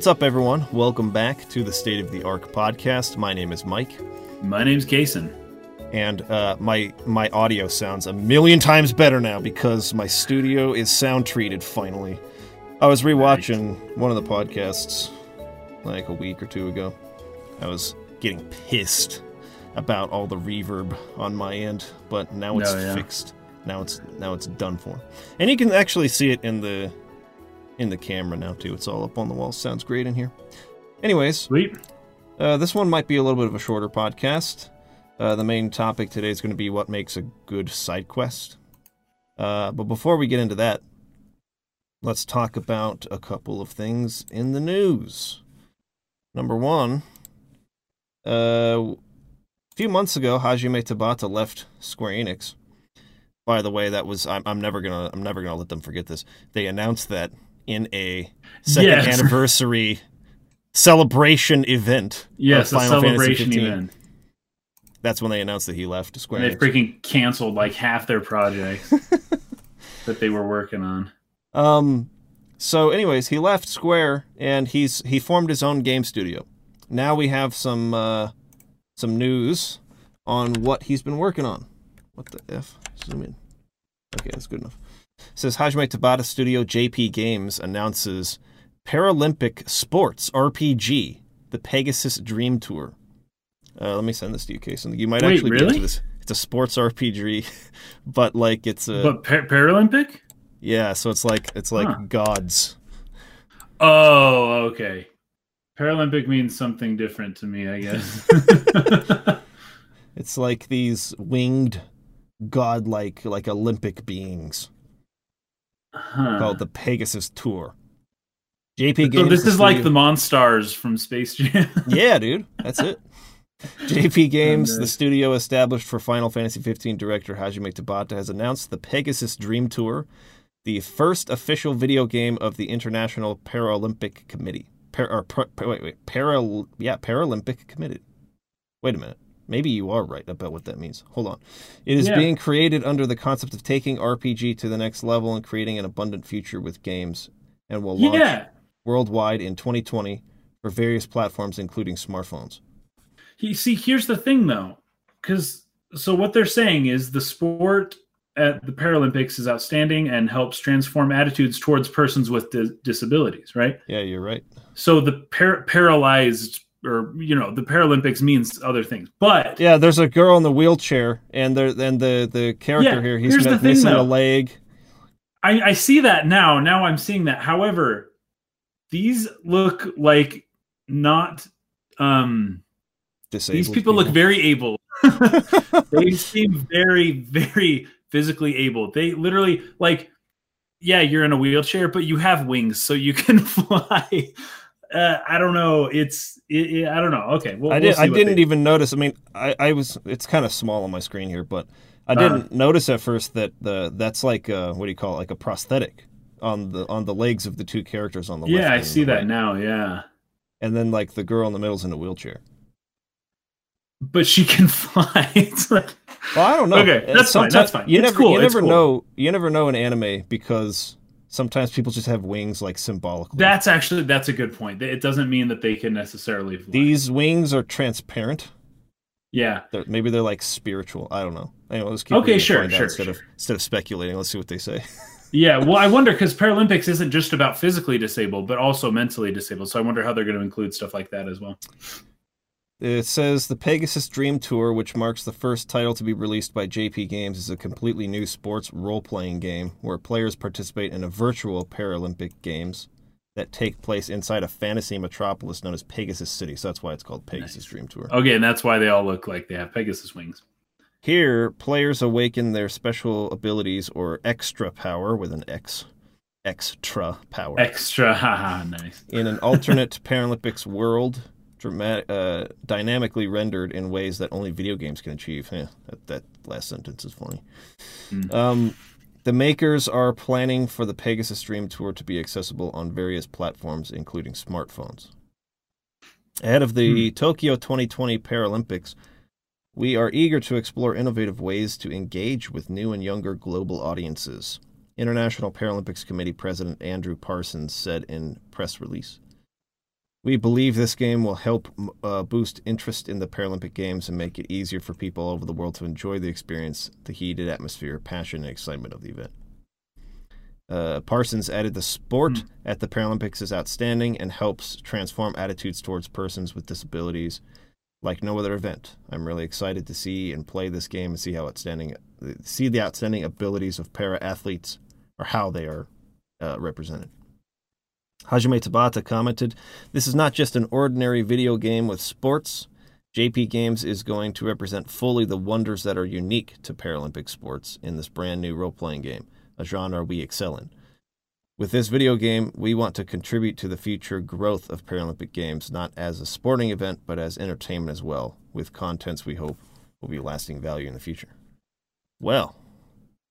What's up, everyone? Welcome back to the State of the Arc podcast. My name is Mike, My name's Kason. and uh, my my audio sounds a million times better now because my studio is sound treated. Finally, I was rewatching one of the podcasts like a week or two ago. I was getting pissed about all the reverb on my end, but now it's Oh, yeah. fixed. Now it's now it's done for, and you can actually see it in the in the camera now too. It's all up on the wall. Sounds great in here. Anyways, Sweet. uh, this one might be a little bit of a shorter podcast. Uh, the main topic today is going to be what makes a good side quest. Uh, but before we get into that, let's talk about a couple of things in the news. Number one, uh, a few months ago, Hajime Tabata left Square Enix. By the way, that was I'm, I'm never gonna I'm never gonna let them forget this. They announced that in a second Yes. anniversary celebration event. Yes, a Final Fantasy celebration event. That's when they announced that he left Square And they freaking canceled like half their projects that they were working on. Um, so, anyways, he left Square and he's he formed his own game studio. Now we have some uh, some news on what he's been working on. What the f? Zoom in. Okay, that's good enough. Says Hajime Tabata Studio JP Games announces Paralympic Sports RPG, the Pegasus Dream Tour. Uh, let me send this to you, Kason. You might Wait, actually be really? into this. It's a sports RPG, but like it's a but par- Paralympic? yeah. So it's like it's like Huh. gods. Oh, okay. Paralympic means something different to me, I guess. It's like these winged, godlike, like Olympic beings huh. called the Pegasus Tour. JP So Games. this is like the Monstars from Space Jam. yeah, dude. That's it. JP Games, uh, the studio established for Final Fantasy 15 director Hajime Tabata, has announced the Pegasus Dream Tour, the first official video game of the International Paralympic Committee. Par- or, par- wait, wait, para, yeah, Paralympic Committee. Wait a minute. Maybe you are right about what that means. Hold on. It is Yeah. being created under the concept of taking RPG to the next level and creating an abundant future with games, and will launch yeah. worldwide in 2020 for various platforms, including smartphones. You see, here's the thing though, because so what they're saying is the sport at the Paralympics is outstanding and helps transform attitudes towards persons with di- disabilities, right? Yeah, you're right. So the par- paralyzed, or you know, the Paralympics means other things, but Yeah, there's a girl in the wheelchair, and there, and the the character Yeah, here, he's here's thing, missing a leg. I, I see that now. Now I'm seeing that. However, these look like not. Um, Disabled these people, look very able. they seem very, very physically able. They literally like, yeah, you're in a wheelchair, but you have wings, so you can fly. Uh, I don't know. It's it, it- I don't know. Okay, well, I we'll did. see I didn't they- even notice. I mean, I, I was. It's kind of small on my screen here, but I Uh-huh. didn't notice at first that the that's like uh what do you call it? Like a prosthetic on the on the legs of the two characters on the left. Yeah, I see that right. now. Yeah, And then like the girl in the middle's in a wheelchair. but she can fly. it's like Well, I don't know. Okay, Uh, that's fine, that's fine. You It's never, cool, you never cool. know. You never know in anime because sometimes people just have wings like symbolically. that's actually that's a good point. It doesn't mean that they can necessarily fly. These wings are transparent. yeah, They're, maybe they're like spiritual. I don't know. Anyway, let's keep Okay, sure, find out sure, of sure. instead of speculating. Let's see what they say. yeah. Well, I wonder because Paralympics isn't just about physically disabled, but also mentally disabled. So I wonder how they're going to include stuff like that as well. It says the Pegasus Dream Tour, which marks the first title to be released by JP Games, is a completely new sports role-playing game where players participate in a virtual Paralympic Games that take place inside a fantasy metropolis known as Pegasus City. So that's why it's called Pegasus Nice. Dream Tour. Okay, and that's why they all look like they have Pegasus wings. Here, players awaken their special abilities or extra power with an X. Extra power. Extra, haha, nice. in an alternate Paralympics world, dramatic, uh, dynamically rendered in ways that only video games can achieve. Eh, that, that last sentence is funny. Hmm. Um, the makers are planning for the Pegasus Dream Tour to be accessible on various platforms, including smartphones. Ahead of the Tokyo 2020 Paralympics, we are eager to explore innovative ways to engage with new and younger global audiences. International Paralympics Committee President Andrew Parsons said in press release. We believe this game will help uh, boost interest in the Paralympic Games and make it easier for people all over the world to enjoy the experience, the heated atmosphere, passion, and excitement of the event. Uh, Parsons added the sport Mm. at the Paralympics is outstanding and helps transform attitudes towards persons with disabilities like no other event. I'm really excited to see and play this game and see how outstanding, see the outstanding abilities of para athletes or how they are uh, represented. Hajime Tabata commented, This is not just an ordinary video game with sports. JP Games is going to represent fully the wonders that are unique to Paralympic sports in this brand new role playing game, a genre we excel in. With this video game, we want to contribute to the future growth of Paralympic Games, not as a sporting event, but as entertainment as well, with contents we hope will be lasting value in the future. Well,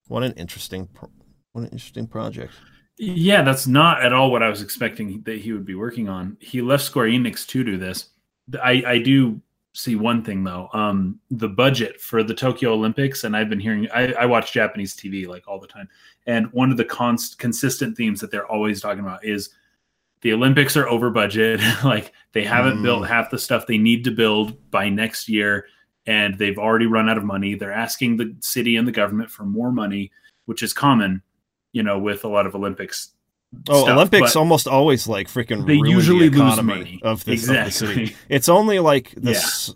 what an interesting, what an interesting project. Yeah, that's not at all what I was expecting that he would be working on. He left Square Enix to do this. I, I do see one thing though. Um, the budget for the Tokyo Olympics, and I've been hearing. I, I watch Japanese TV like all the time, and one of the const, consistent themes that they're always talking about is the Olympics are over budget. like they haven't Mm. built half the stuff they need to build by next year, and they've already run out of money. They're asking the city and the government for more money, which is common, you know, with a lot of Olympics. Oh, stuff, Olympics almost always like freaking They ruin usually the lose economy money. of this of the city. It's only like this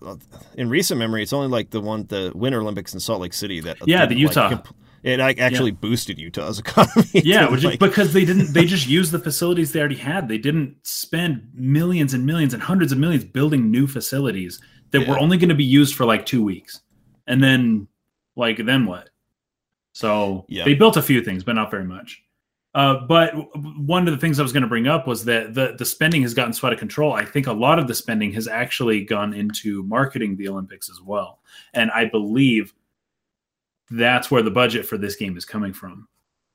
in recent memory. It's only like the one the Winter Olympics in Salt Lake City that Yeah, the Utah. Like, comp- it actually boosted Utah's economy. yeah, to, which like- because they didn't. They just used the facilities they already had. They didn't spend millions and millions and hundreds of millions building new facilities that Yeah. were only going to be used for like two weeks, and then like then what? So Yeah. they built a few things, but not very much. Uh, but one of the things I was going to bring up was that the the spending has gotten so out of control. I think a lot of the spending has actually gone into marketing the Olympics as well, and I believe that's where the budget for this game is coming from.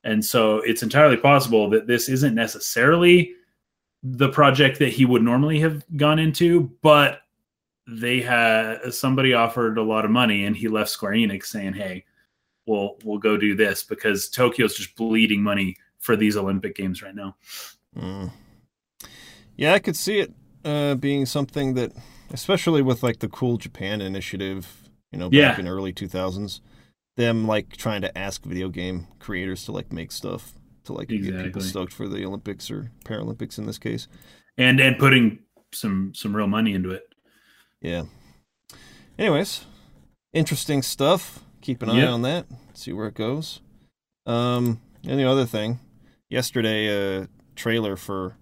And so it's entirely possible that this isn't necessarily the project that he would normally have gone into, but they had somebody offered a lot of money and he left Square Enix saying, Hey, we'll we'll go do this because Tokyo's just bleeding money for these Olympic games right now. Mm. Yeah, I could see it uh, being something that, especially with like the Cool Japan initiative, you know, back Yeah. in early two thousands, them like trying to ask video game creators to like make stuff to like get people stoked for the Olympics or Paralympics in this case. And and putting some some real money into it. Yeah. Anyways, interesting stuff. Keep an eye Yep. on that. See where it goes. Um, and the other thing, yesterday a trailer for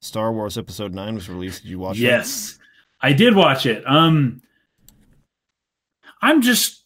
Star Wars Episode Nine was released. Did you watch it? Yes, I did watch it. Um, I'm just,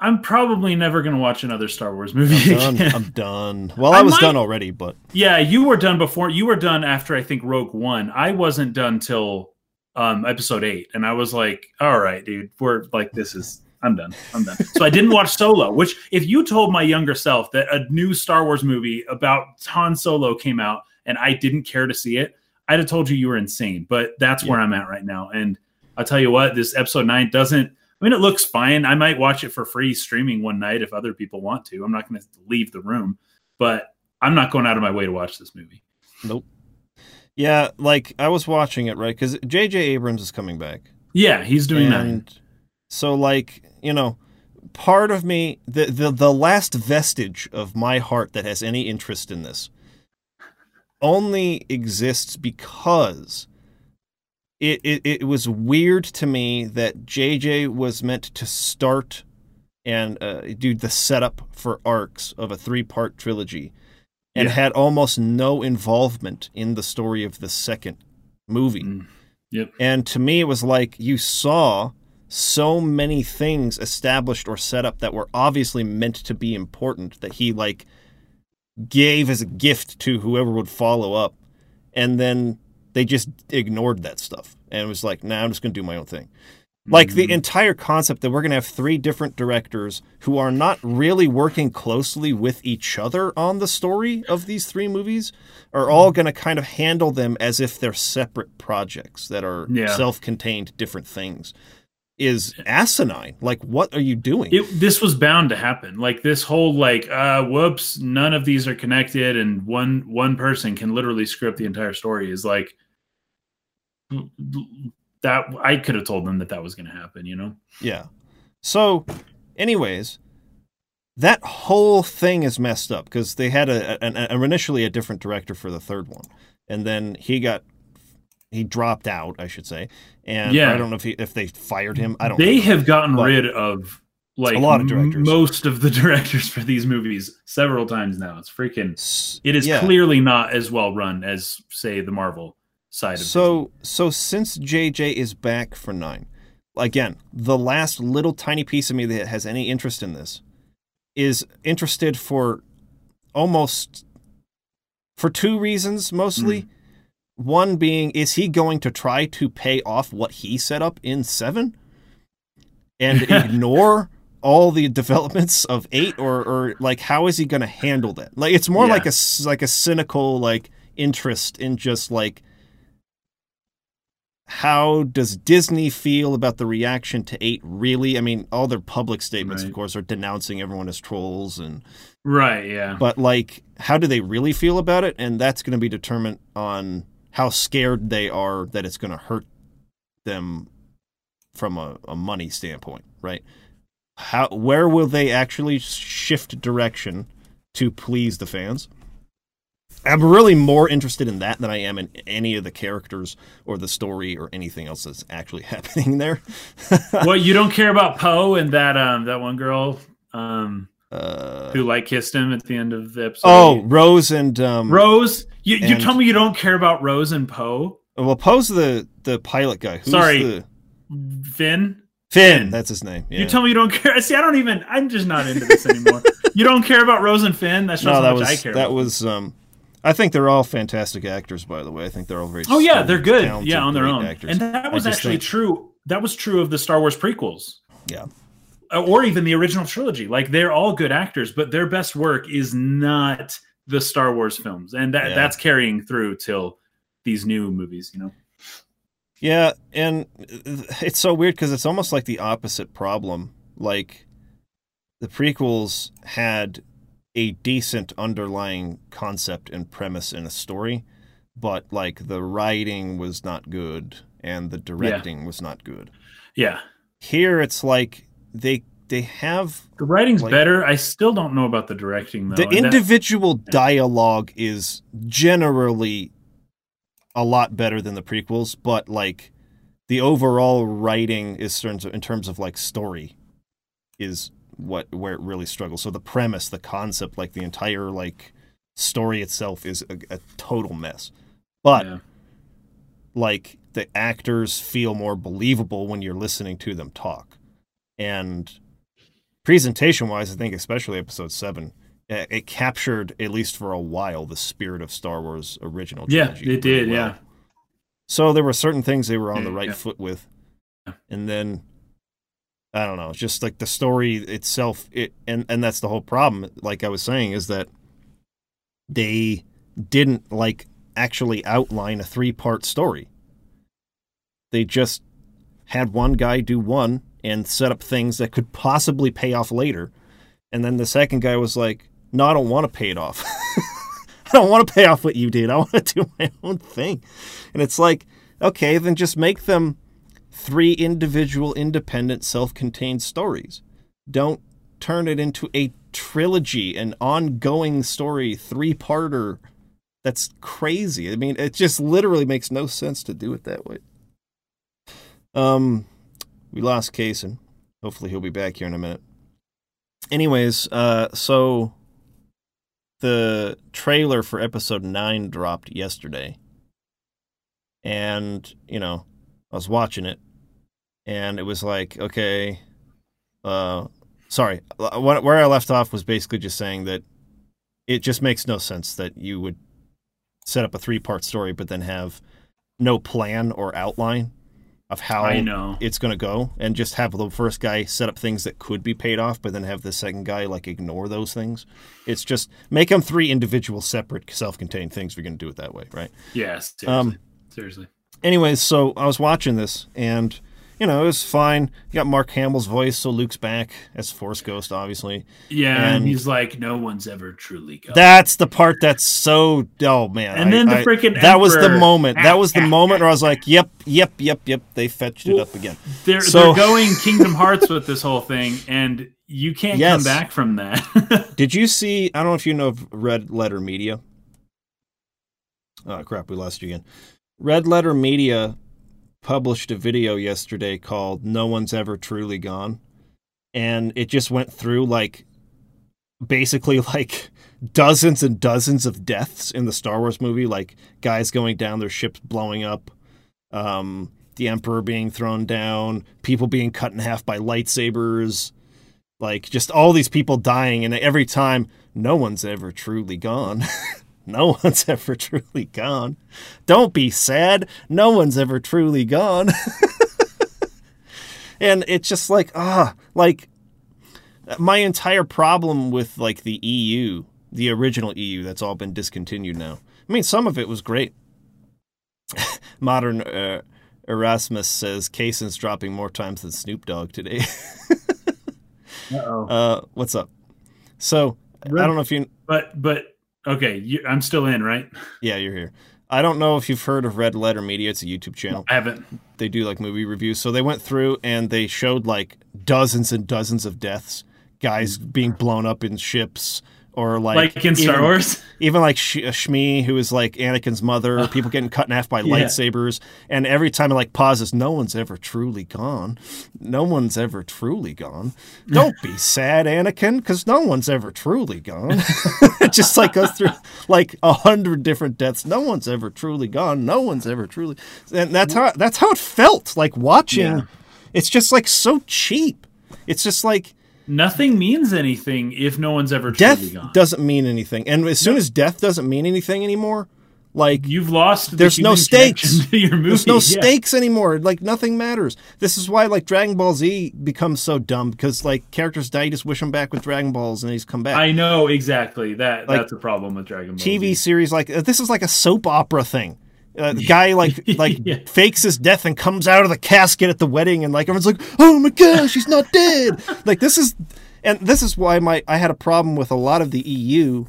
I'm probably never going to watch another Star Wars movie. I'm done. I'm done. Well, I, I was might- done already, but yeah, you were done before. You were done after I think Rogue One. I wasn't done till um, Episode Eight, and I was like, "All right, dude, we're like, this is." I'm done. I'm done. So I didn't watch Solo, which if you told my younger self that a new Star Wars movie about Han Solo came out and I didn't care to see it, I'd have told you you were insane. But that's where I'm at right now. And I'll tell you what, this episode nine doesn't. I mean, it looks fine. I might watch it for free streaming one night if other people want to. I'm not going to leave the room, but I'm not going out of my way to watch this movie. nope. Yeah, like I was watching it right because J.J. Abrams is coming back. Yeah, he's doing that. So like you know part of me the, the the last vestige of my heart that has any interest in this only exists because it, it, it was weird to me that JJ was meant to start and uh, do the setup for arcs of a three part trilogy and Yeah. had almost no involvement in the story of the second movie. Mm. Yep. And to me, it was like you saw so many things established or set up that were obviously meant to be important that he like gave as a gift to whoever would follow up. And then they just ignored that stuff and was like, nah, I'm just going to do my own thing. Like the Mhm. entire concept that we're going to have three different directors who are not really working closely with each other on the story of these three movies are all going to kind of handle them as if they're separate projects that are Yeah. self-contained different things is asinine. Like what are you doing? It, this was bound to happen. Like this whole like, uh, whoops, none of these are connected, and one one person can literally script the entire story. Is like, that I could have told them that that was going to happen. You know. Yeah. So, anyways, that whole thing is messed up because they had a, an, a initially a different director for the third one, and then he got he dropped out, I should say. And Yeah. I don't know if he if they fired him. I don't. They know. have gotten But- rid of like a lot of directors. most of the directors for these movies several times now. It's freaking. It is yeah. clearly not as well run as say the Marvel side of So so since JJ is back for nine, again, the last little tiny piece of me that has any interest in this is interested for almost for two reasons mostly. Hmm. One being, is he going to try to pay off what he set up in seven and ignore all the developments of eight, or or like how is he going to handle that? Like it's more Yeah. like a like a cynical like interest in just like how does Disney feel about the reaction to eight? Really, I mean, all their public statements, of course, are denouncing everyone as trolls and Right. Yeah. but like how do they really feel about it and that's going to be determined on how scared they are that it's going to hurt them from a, a money standpoint right how where will they actually shift direction to please the fans i'm really more interested in that than i am in any of the characters or the story or anything else that's actually happening there well, you don't care about Poe and that um that one girl um uh, who like kissed him at the end of the episode. oh rose and um Rose. You, you tell me you don't care about Rose and Poe. well Poe's the the pilot guy Who's Sorry. the, Finn. Finn, Finn. that's his name. Yeah. You tell me you don't care. See, I don't even. I'm just not into this anymore. you don't care about Rose and Finn. That shows no, how that much was I care. that about was. Um, I think they're all fantastic actors, by the way. I think they're all very. Oh yeah, they're good. talented, Yeah, on their own. actors. And that was actually think- true. That was true of the Star Wars prequels. Yeah. Uh, Or even the original trilogy. Like they're all good actors, but their best work is not the Star Wars films, and that Yeah. that's carrying through till these new movies. You know. Yeah, and it's so weird because it's almost like the opposite problem. Like the prequels had a decent underlying concept and premise in a story, but like the writing was not good and the directing was not good. Yeah, Here it's like they they have the writing's Like- better. I still don't know about the directing though. the and individual dialogue is generally a lot better than the prequels, but like the overall writing is terms in terms of like story is what where it really struggles. So the premise, the concept, like the entire like story itself is a, a total mess. But yeah. like the actors feel more believable when you're listening to them talk. And presentation wise, I think especially episode seven, uh, it captured at least for a while the spirit of Star Wars original. Yeah, it did, well. yeah. So there were certain things they were on the right yeah. foot with, and then I don't know, just like the story itself. It and and that's the whole problem. Like I was saying, is that they didn't like actually outline a three part story. They just had one guy do one and set up things that could possibly pay off later. And then the second guy was like, No, I don't want to pay it off. I don't want to pay off what you did. I want to do my own thing. And it's like, okay, then just make them three individual, independent, self contained stories. Don't turn it into a trilogy, an ongoing story, three parter. That's crazy. I mean, it just literally makes no sense to do it that way. Um, we lost Kaysen. Hopefully, he'll be back here in a minute. Anyways, uh, so the trailer for episode nine dropped yesterday, and you know, I was watching it, and it was like, okay, uh, sorry, uh, where I left off was basically just saying that it just makes no sense that you would set up a three-part story, but then have no plan or outline of how I know. it's going to go and just have the first guy set up things that could be paid off but then have the second guy like ignore those things it's just make them three individual separate self-contained things you're going to do it that way right Yes. Seriously. Um, seriously. anyways so i was watching this and you know, it was fine. You got Mark Hamill's voice, so Luke's back as Force Ghost, obviously. Yeah, and, And- he's like, no one's ever truly gone. That's the part that's so oh man. And I- then the freaking that was the moment. That was the moment where I was like, yep, yep, yep, yep. They fetched it up again. they're so- they're going Kingdom Hearts with this whole thing, and you can't Yes. come back from that. Did you see? I don't know if you know of Red Letter Media. Oh crap, we lost you again. Red Letter Media published a video yesterday called "No One's Ever Truly Gone," and it just went through like basically like dozens and dozens of deaths in the Star Wars movie, like guys going down, their ships blowing up, um, the Emperor being thrown down, people being cut in half by lightsabers, like just all these people dying, and every time, no one's ever truly gone. no one's ever truly gone. Don't be sad. No one's ever truly gone. and it's just like ah, like my entire problem with like the EU, the original EU that's all been discontinued now. I mean, some of it was great. Modern uh, Erasmus says Kaysen's dropping more times than Snoop Dogg today. Uh, what's up? So I don't know if you. But but okay, you, I'm still in, right? Yeah, you're here. I don't know if you've heard of Red Letter Media. It's a YouTube channel. I haven't. They do like movie reviews. So they went through and they showed like dozens and dozens of deaths, guys hmm. being blown up in ships, or like Like, in Star even- Wars. even like Sh- Shmi, who is like Anakin's mother, people getting cut in half by Yeah. lightsabers, and every time it like pauses, no one's ever truly gone. No one's ever truly gone. Don't be sad, Anakin, because no one's ever truly gone. it just like goes through like a hundred different deaths. No one's ever truly gone. No one's ever truly, and that's how that's how it felt like watching. Yeah. It's just like so cheap. It's just like Nothing means anything if no one's ever death truly gone. doesn't mean anything, and as soon as death doesn't mean anything anymore, like You've lost. the There's no stakes. To your movie. There's no yeah. stakes anymore. Like nothing matters. This is why like Dragon Ball Z becomes so dumb because like characters die, you just wish them back with Dragon Balls and he's come back. I know exactly that. Like, that's a problem with Dragon Ball. TV Z. series like this is like a soap opera thing. Uh, the guy like like Yeah. fakes his death and comes out of the casket at the wedding and like everyone's like, oh my gosh, he's not dead. like this is, and this is why my I had a problem with a lot of the EU.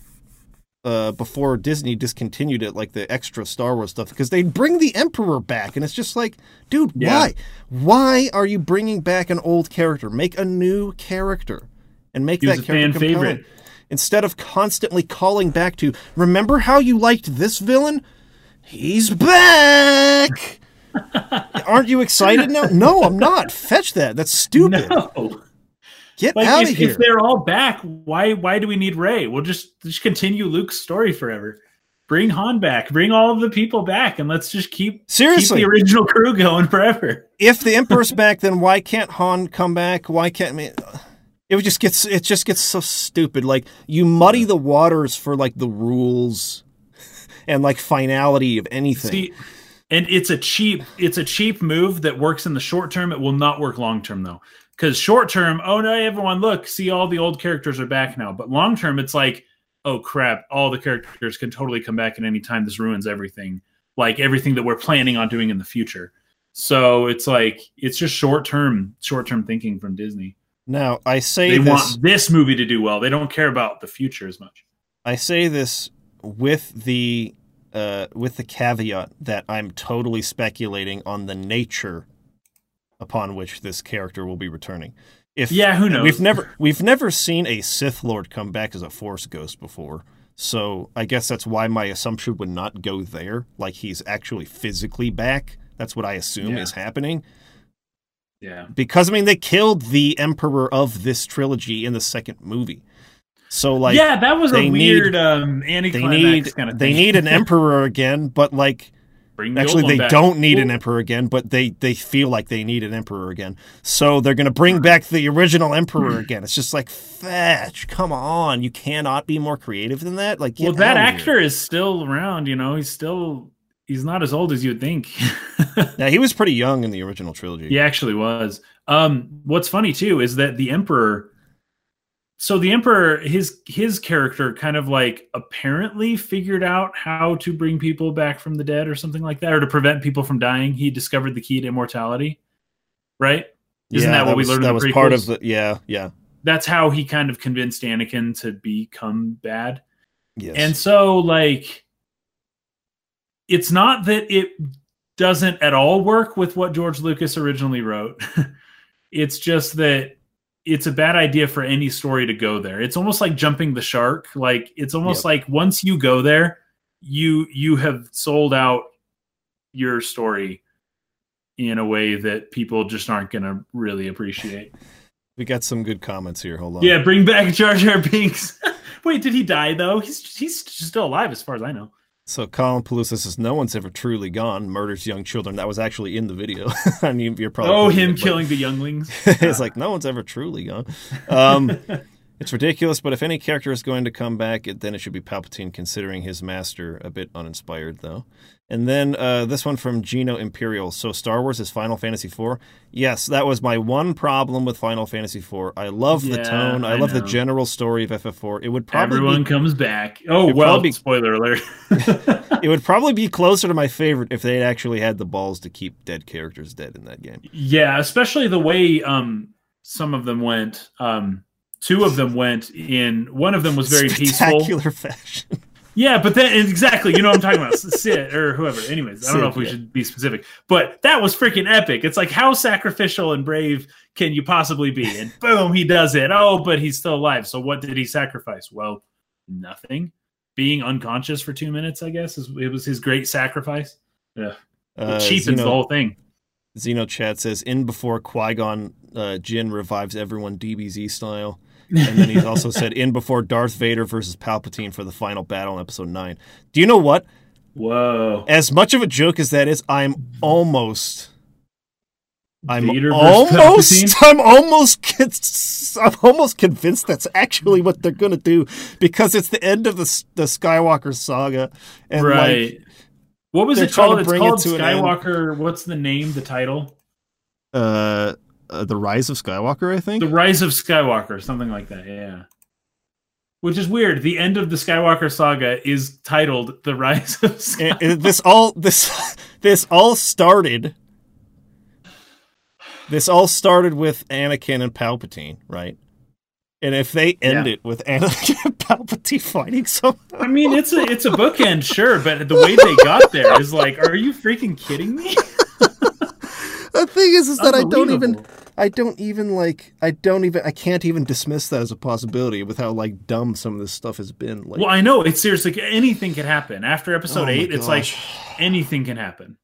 Uh, before Disney discontinued it, like the extra Star Wars stuff, because they bring the Emperor back, and it's just like, dude, Yeah. why? Why are you bringing back an old character? Make a new character, and make He that a character fan compelling favorite. instead of constantly calling back to remember how you liked this villain he's back aren't you excited now no i'm not fetch that that's stupid No. get Like out if, of here if they're all back, why why do we need Rey? We'll just just continue Luke's story forever. Bring Han back. Bring all of the people back, and let's just keep Seriously. keep the original crew going forever. if the emperor's back then why can't han come back why can't I mean, it just gets it just gets so stupid like you muddy the waters for like the rules and like finality of anything See, and it's a cheap it's a cheap move that works in the short term. It will not work long term though, because short term, oh no, everyone look, see all the old characters are back now. But long term, it's like, oh crap, all the characters can totally come back at any time. This ruins everything, like everything that we're planning on doing in the future. So it's like it's just short term, short term thinking from Disney. now i say They this want this movie to do well. They don't care about the future as much. I say this with the uh, with the caveat that I'm totally speculating on the nature upon which this character will be returning. If Yeah, who knows? we've never we've never seen a Sith Lord come back as a Force ghost before, so I guess that's why my assumption would not go there. Like he's actually physically back. That's what I assume Yeah. is happening Yeah. because I mean they killed the Emperor of this trilogy in the second movie. So like yeah, that was a they need- weird um they need kind of they need an emperor again, but like Bring the actually one they back. don't need an emperor again, but they they feel like they need an emperor again. So they're going to bring back the original emperor again. It's just like fetch, come on, you cannot be more creative than that. Like Well, that actor is still around. You know, he's still he's not as old as you'd think. Yeah, he was pretty young in the original trilogy. he actually was. Um, what's funny too is that the emperor. So the emperor, his his character, kind of like apparently figured out how to bring people back from the dead or something like that, or to prevent people from dying. He discovered the key to immortality. right? Isn't yeah, that what we was, learned in That the was part of the. Yeah, yeah. That's how he kind of convinced Anakin to become bad. Yes. And so, like, it's not that it doesn't at all work with what George Lucas originally wrote. it's just that it's a bad idea for any story to go there. It's almost like jumping the shark. Like, it's almost Yep. like once you go there, you you have sold out your story in a way that people just aren't going to really appreciate. we got some good comments here. Hold on. Yeah, bring back Jar Jar Binks. Wait, did he die though? He's he's still alive as far as I know. So Colin Pelusa says no one's ever truly gone. Murders young children. That was actually in the video. I mean, you're probably Oh, him it, killing the younglings. it's like no one's ever truly gone. Um, it's ridiculous, but if any character is going to come back, it, then it should be Palpatine, considering his master a bit uninspired, though. And then uh, this one from Gino Imperial. So Star Wars is Final Fantasy IV. Yes, that was my one problem with Final Fantasy IV. I love the tone. I, I love the general story of FF4. It would probably Everyone be, comes back. Oh well, probably- spoiler alert. it would probably be closer to my favorite if they actually had the balls to keep dead characters dead in that game. yeah, especially the way um some of them went. Um two of them went in one of them was very peaceful. Spectacular fashion. Yeah, but then exactly, you know what I'm talking about. Cid or whoever. Anyways, I don't know if we yeah. should be specific. But that was freaking epic. It's like how sacrificial and brave can you possibly be? And boom, he does it. Oh, but he's still alive. So what did he sacrifice? Well, nothing. Being unconscious for two minutes, I guess, is it was his great sacrifice. Yeah. Uh, it cheapens Xeno- the whole thing. Xeno Chat says in before Qui Gon uh, Jinn revives everyone DBZ style, and then he's also said in before Darth Vader versus Palpatine for the final battle in Episode Nine. Do you know what? Whoa. As much of a joke as that is, I'm almost. I'm Vader almost. I'm almost. I'm almost convinced that's actually what they're gonna do because it's the end of the the Skywalker saga, and like, right. what was it called? It's bring it called to an. Skywalker. What's the name? The title? uh, uh, the Rise of Skywalker, I think. The Rise of Skywalker, something like that. Yeah. Which is weird. The end of the Skywalker saga is titled "The Rise of Skywalker." and, and this all this this all started this all started with Anakin and Palpatine, right? And if they end Yeah. it with Anakin and Palpatine fighting someone, I mean, it's a it's a bookend, sure, but the way they got there is like, are you freaking kidding me? the thing is, is that I don't even, I don't even like, I don't even, I can't even dismiss that as a possibility with how like dumb some of this stuff has been. Like, Well, I know it's seriously anything can happen after episode Oh eight. It's like anything can happen.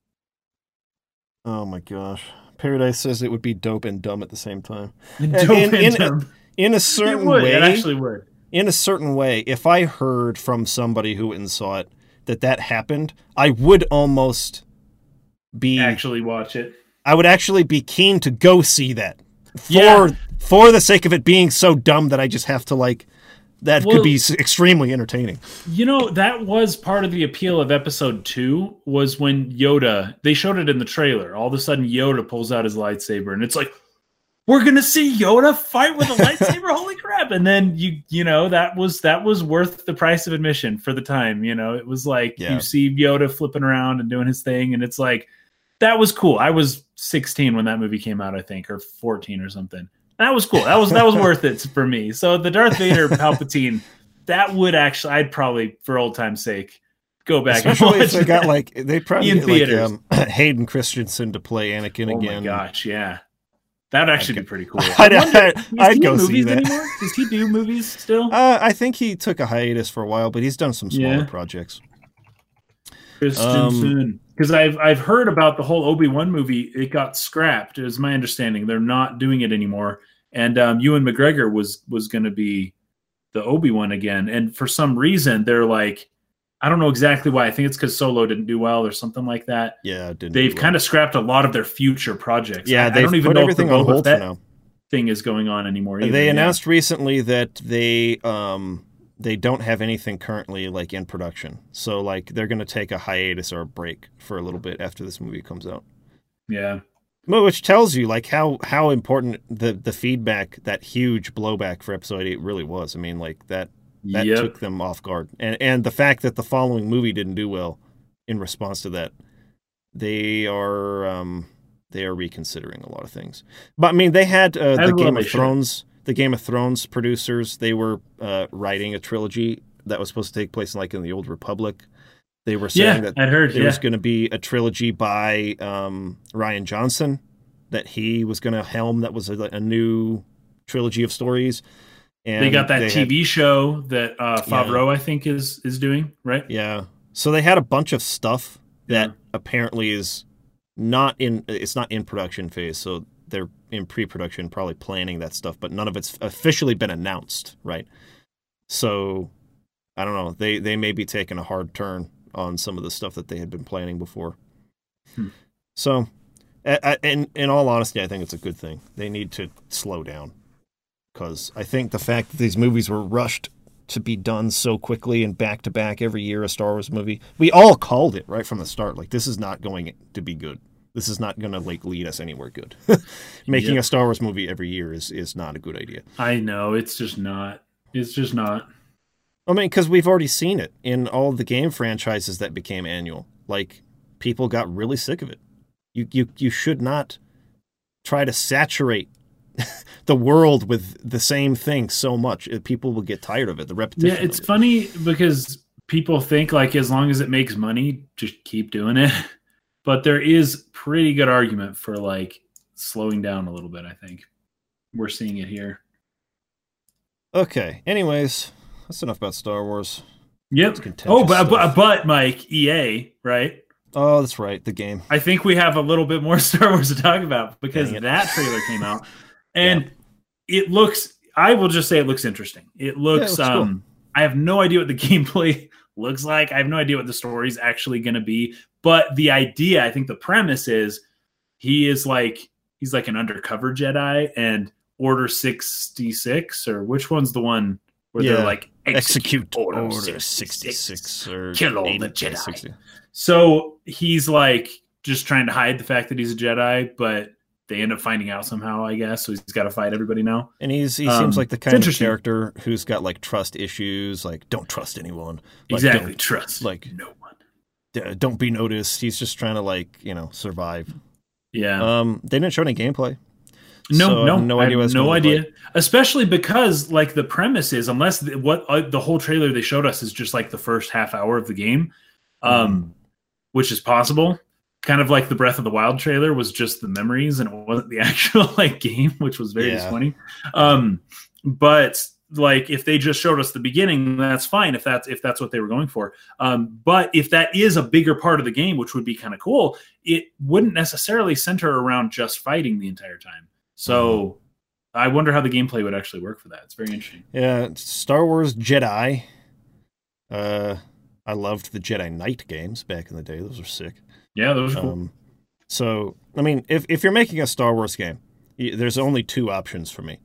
oh my gosh, Paradise says it would be dope and dumb at the same time. Dope in- and in- dumb. In a it certain would. way, It actually would. in a certain way, if I heard from somebody who went and saw it that that happened, I would almost be Actually, watch it. I would actually be keen to go see that for Yeah. for the sake of it being so dumb that I just have to like that Well- could be extremely entertaining. You know, that was part of the appeal of episode two was when Yoda, they showed it in the trailer. All of a sudden, Yoda pulls out his lightsaber and it's like, we're gonna see Yoda fight with a lightsaber. Holy crap! And then you, you know, that was that was worth the price of admission for the time. You know, it was like Yeah. you see Yoda flipping around and doing his thing, and it's like that was cool. I was 16 when that movie came out, I think, or 14 or something. That was cool. That was that was worth it for me. So the Darth Vader Palpatine, that would actually, I'd probably, for old time's sake, go back Especially and if watch they got like they probably In get like theaters. um, Hayden Christensen to play Anakin Oh again. Oh my gosh, yeah, that would actually be pretty cool. I'd, I wonder, I'd, I'd go see that. anymore? Does he do movies still? Uh, I think he took a hiatus for a while, but he's done some smaller Yeah. projects. Christensen. Because I've I've heard about the whole Obi Wan movie. It got scrapped, is my understanding. They're not doing it anymore. And um, Ewan McGregor was was going to be the Obi Wan again. And for some reason, they're like, I don't know exactly why. I think it's because Solo didn't do well or something like that. Yeah, it didn't. They've kind of scrapped a lot of their future projects. yeah, they've don't even know everything if the on hold Fett now. thing is going on anymore. Either. They Yeah. announced recently that they um they don't have anything currently like in production. So like they're going to take a hiatus or a break for a little bit after this movie comes out. yeah. Which tells you like how how important the the feedback that huge blowback for episode 8 really was. I mean like that that Yep. took them off guard. And and the fact that the following movie didn't do well in response to that. They are um they are reconsidering a lot of things. But I mean, they had uh, the Game of. Thrones, the Game of Thrones producers. They were uh, writing a trilogy that was supposed to take place like in the Old Republic. They were Yeah, saying that I'd heard. there Yeah. was going to be a trilogy by um, Rian Johnson that he was going to helm. That was a, a new trilogy of stories. And they got that they had- TV show that uh, Favreau, I think, is is doing right. yeah. So they had a bunch of stuff that Yeah. apparently is not in. It's not in production phase. So they're in pre-production, probably planning that stuff, but none of it's officially been announced, right? So I don't know. They they may be taking a hard turn on some of the stuff that they had been planning before. Hmm. So, in in all honesty, I think it's a good thing. They need to slow down because I think the fact that these movies were rushed to be done so quickly and back to back every year a Star Wars movie, we all called it right from the start. Like this is not going to be good. This is not going to like lead us anywhere good. Making Yep. a Star Wars movie every year is is not a good idea. I know it's just not. It's just not. I mean, because we've already seen it in all the game franchises that became annual. Like people got really sick of it. You you you should not try to saturate the world with the same thing so much. Uh, People will get tired of it. The repetition. Yeah, it's it. funny because people think like as long as it makes money, just keep doing it. But there is pretty good argument for like slowing down a little bit. I think we're seeing it here. Okay. Anyways, that's enough about Star Wars. Yep. Oh, but, but but Mike, EA, right? Oh, that's right. The game. I think we have a little bit more Star Wars to talk about because that trailer came out and it looks I will just say it looks interesting. It looks, looks cool. um I have no idea what the gameplay looks like. I have no idea what the story's actually going to be, but the idea, I think the premise is he is like he's like an undercover Jedi and Order 66 or which one's the one where Yeah. they're like Execute Order Order 66. 66 or Kill all the Jedi. 60. So he's like just trying to hide the fact that he's a Jedi, but they end up finding out somehow, I guess. So he's got to fight everybody now. And he's he Um, seems like the kind of character who's got like trust issues, like don't trust anyone. Like, exactly. don't- Trust like- no one. Don't be noticed. He's just trying to like you know survive. Yeah. Um, they didn't show any gameplay. no, so no, no idea no idea. like. Especially because like the premise is, unless the, what uh, the whole trailer they showed us is just like the first half hour of the game, um, which is possible. Kind of like the Breath of the Wild trailer was just the memories and it wasn't the actual like game, which was very Yeah. disappointing. Um, but like if they just showed us the beginning, that's fine. If that's if that's what they were going for. Um, but if that is a bigger part of the game, which would be kind of cool, it wouldn't necessarily center around just fighting the entire time. So I wonder how the gameplay would actually work for that. It's very interesting. Yeah, Star Wars Jedi. Uh, I loved the Jedi Knight games back in the day. Those were sick. Yeah, those are cool. Um, so I mean, if if you're making a Star Wars game, there's only two options for me.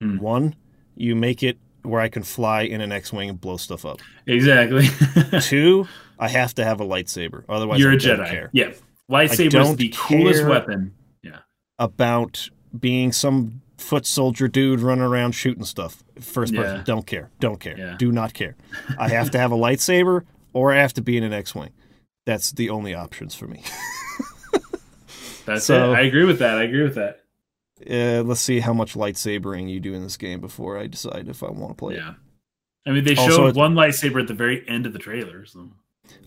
Hmm. One, you make it where I can fly in an X-wing and blow stuff up. exactly. Two, I have to have a lightsaber. Otherwise, You're I a don't Jedi. care Yeah. Lightsaber is the coolest weapon. about being some foot soldier dude running around shooting stuff. First person, Yeah. don't care, don't care, Yeah. do not care. I have to have a lightsaber or I have to be in an X-wing. That's the only options for me. That's So- it. I agree with that. I agree with that. Uh, let's see how much lightsabering you do in this game before I decide if I want to play it. Yeah. I mean, they Also, showed one lightsaber at the very end of the trailer. So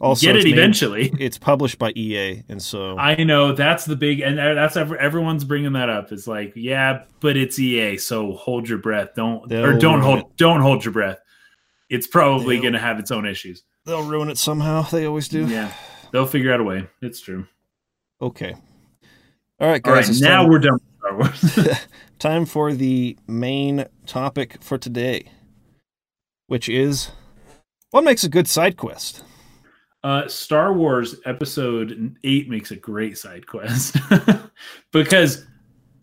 Also, get it's it made- eventually. It's published by EA, and so I know that's the big, and that's everyone's bringing that up. It's like, yeah, but it's EA, so hold your breath. Don't or don't hold it. don't hold your breath. It's probably going to have its own issues. they'll ruin it somehow. They always do. Yeah, they'll figure out a way. It's true. Okay. All right, guys. All right, now we're done time for the main topic for today, which is what makes a good side quest. Uh, Star Wars Episode Eight makes a great side quest because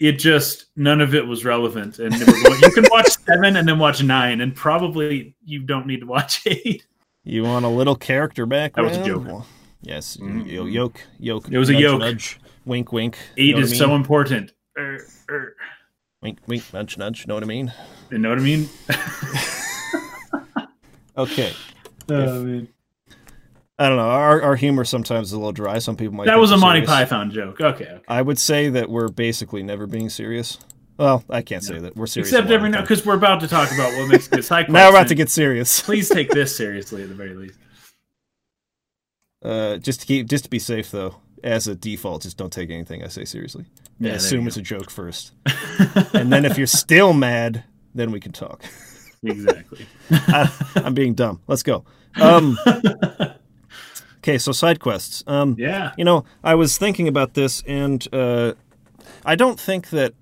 it just none of it was relevant, and going, you can watch seven and then watch nine, and probably you don't need to watch eight. You want a little character back That was a joke. Yes, Mhm. yoke, yoke. It was a nudge, yoke. Nudge, wink, wink. Eight Know what is I so important. Er, er. Wink, wink, nudge, nudge. Know what I mean? You know what I mean? Okay. Oh, man. I don't know. Our our humor sometimes is a little dry. Some people might. That was a Monty serious. Python joke. Okay. okay. I would say that we're basically never being serious. Well, I can't say that we're serious. Except every now because we're about to talk about what makes a good side now we're about to get serious. Please take this seriously at the very least. Uh, just to keep, just to be safe though, as a default, just don't take anything I say seriously. Yeah, assume it's a joke first, and then if you're still mad, then we can talk. exactly. I, I'm being dumb. Let's go. Um, okay, so side quests. Um, Yeah. You know, I was thinking about this, and uh, I don't think that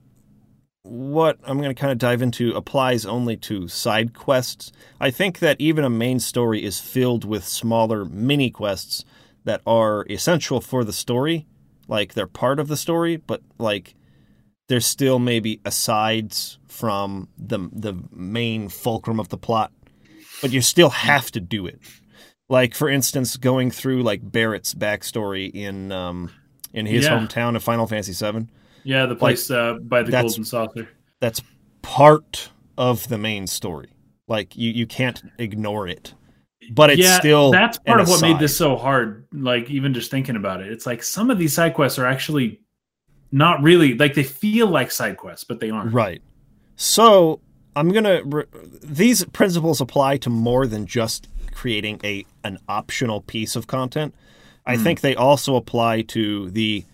what I'm going to kind of dive into applies only to side quests. I think that even a main story is filled with smaller mini quests that are essential for the story. Like they're part of the story, but like there's still maybe asides from the the main fulcrum of the plot, but you still have to do it. Like for instance, going through like Barret's backstory in um, in his Yeah. hometown of Final Fantasy VII. Yeah, the place uh, by the golden saucer. That's part of the main story. Like you, you can't ignore it, but it's yeah, still that's part of what made this so hard. Like even just thinking about it, it's like some of these side quests are actually not really like they feel like side quests, but they aren't. Right. So I'm gonna. Re- these principles apply to more than just creating a an optional piece of content. I Hmm. think they also apply to the,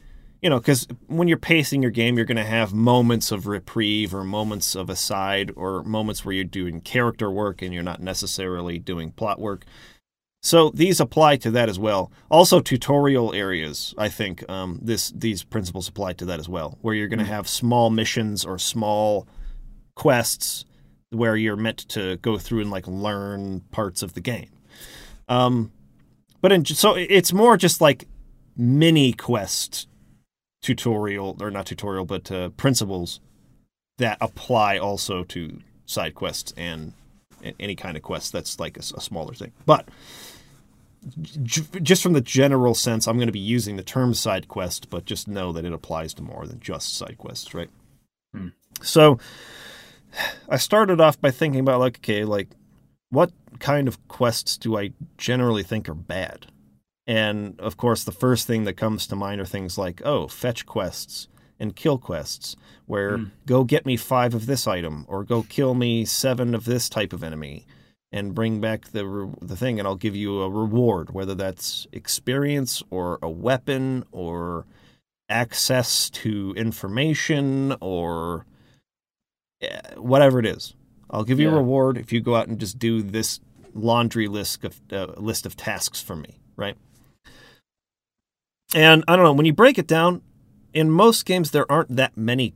you know, because when you're pacing your game, you're going to have moments of reprieve or moments of aside or moments where you're doing character work and you're not necessarily doing plot work. So these apply to that as well. Also, tutorial areas. I think um, this these principles apply to that as well, where you're going to have small missions or small quests where you're meant to go through and like learn parts of the game. Um, but in, so it's more just like mini quest tutorial or not tutorial, but uh, principles that apply also to side quests and, and any kind of quest that's like a smaller thing. But j- just from the general sense, I'm going to be using the term side quest, but just know that it applies to more than just side quests, right? Hmm. So I started off by thinking about like, okay, like what kind of quests do I generally think are bad? And of course, the first thing that comes to mind are things like, oh, fetch quests and kill quests, where Hmm. go get me five of this item or go kill me seven of this type of enemy and bring back the re- the thing, and I'll give you a reward, whether that's experience or a weapon or access to information or eh, whatever it is. I'll give you a reward if you go out and just do this laundry list of uh, list of tasks for me, right? And I don't know when you break it down. In most games, there aren't that many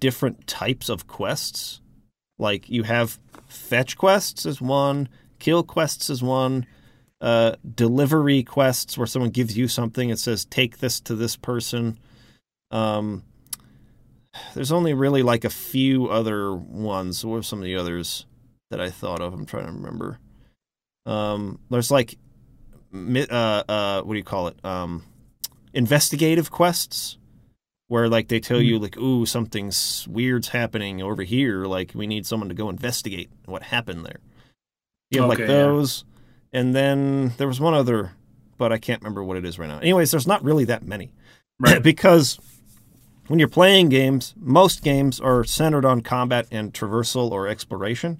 different types of quests. Like you have fetch quests as one, kill quests as one, uh, delivery quests where someone gives you something and says take this to this person. Um, there's only really like a few other ones. What are some of the others that I thought of? I'm trying to remember. Um, there's like, uh, uh, what do you call it? Um, investigative quests where like they tell you mm-hmm. like, ooh, something's weird's happening over here. Like we need someone to go investigate what happened there. You have like Okay, yeah. those, and then there was one other, but I can't remember what it is right now. Anyways, there's not really that many Right. because when you're playing games, most games are centered on combat and traversal or exploration.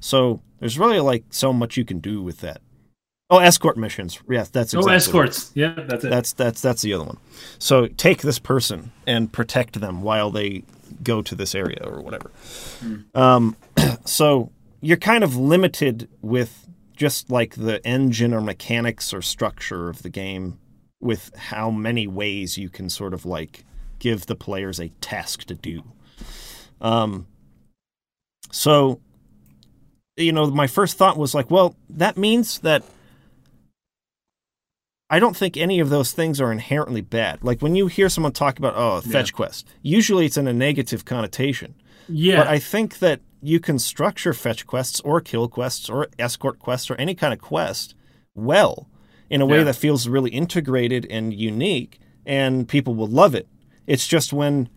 So there's really like so much you can do with that. Oh, escort missions. Yes, that's oh, exactly what- escorts. Yeah, that's it. That's that's that's the other one. So take this person and protect them while they go to this area or whatever. Um, so you're kind of limited with just like the engine or mechanics or structure of the game with how many ways you can sort of like give the players a task to do. Um, so you know, my first thought was like, well, that means that I don't think any of those things are inherently bad. Like when you hear someone talk about oh, fetch quest, usually it's in a negative connotation. yeah. But I think that you can structure fetch quests or kill quests or escort quests or any kind of quest well in a way Yeah. that feels really integrated and unique and people will love it. It's just when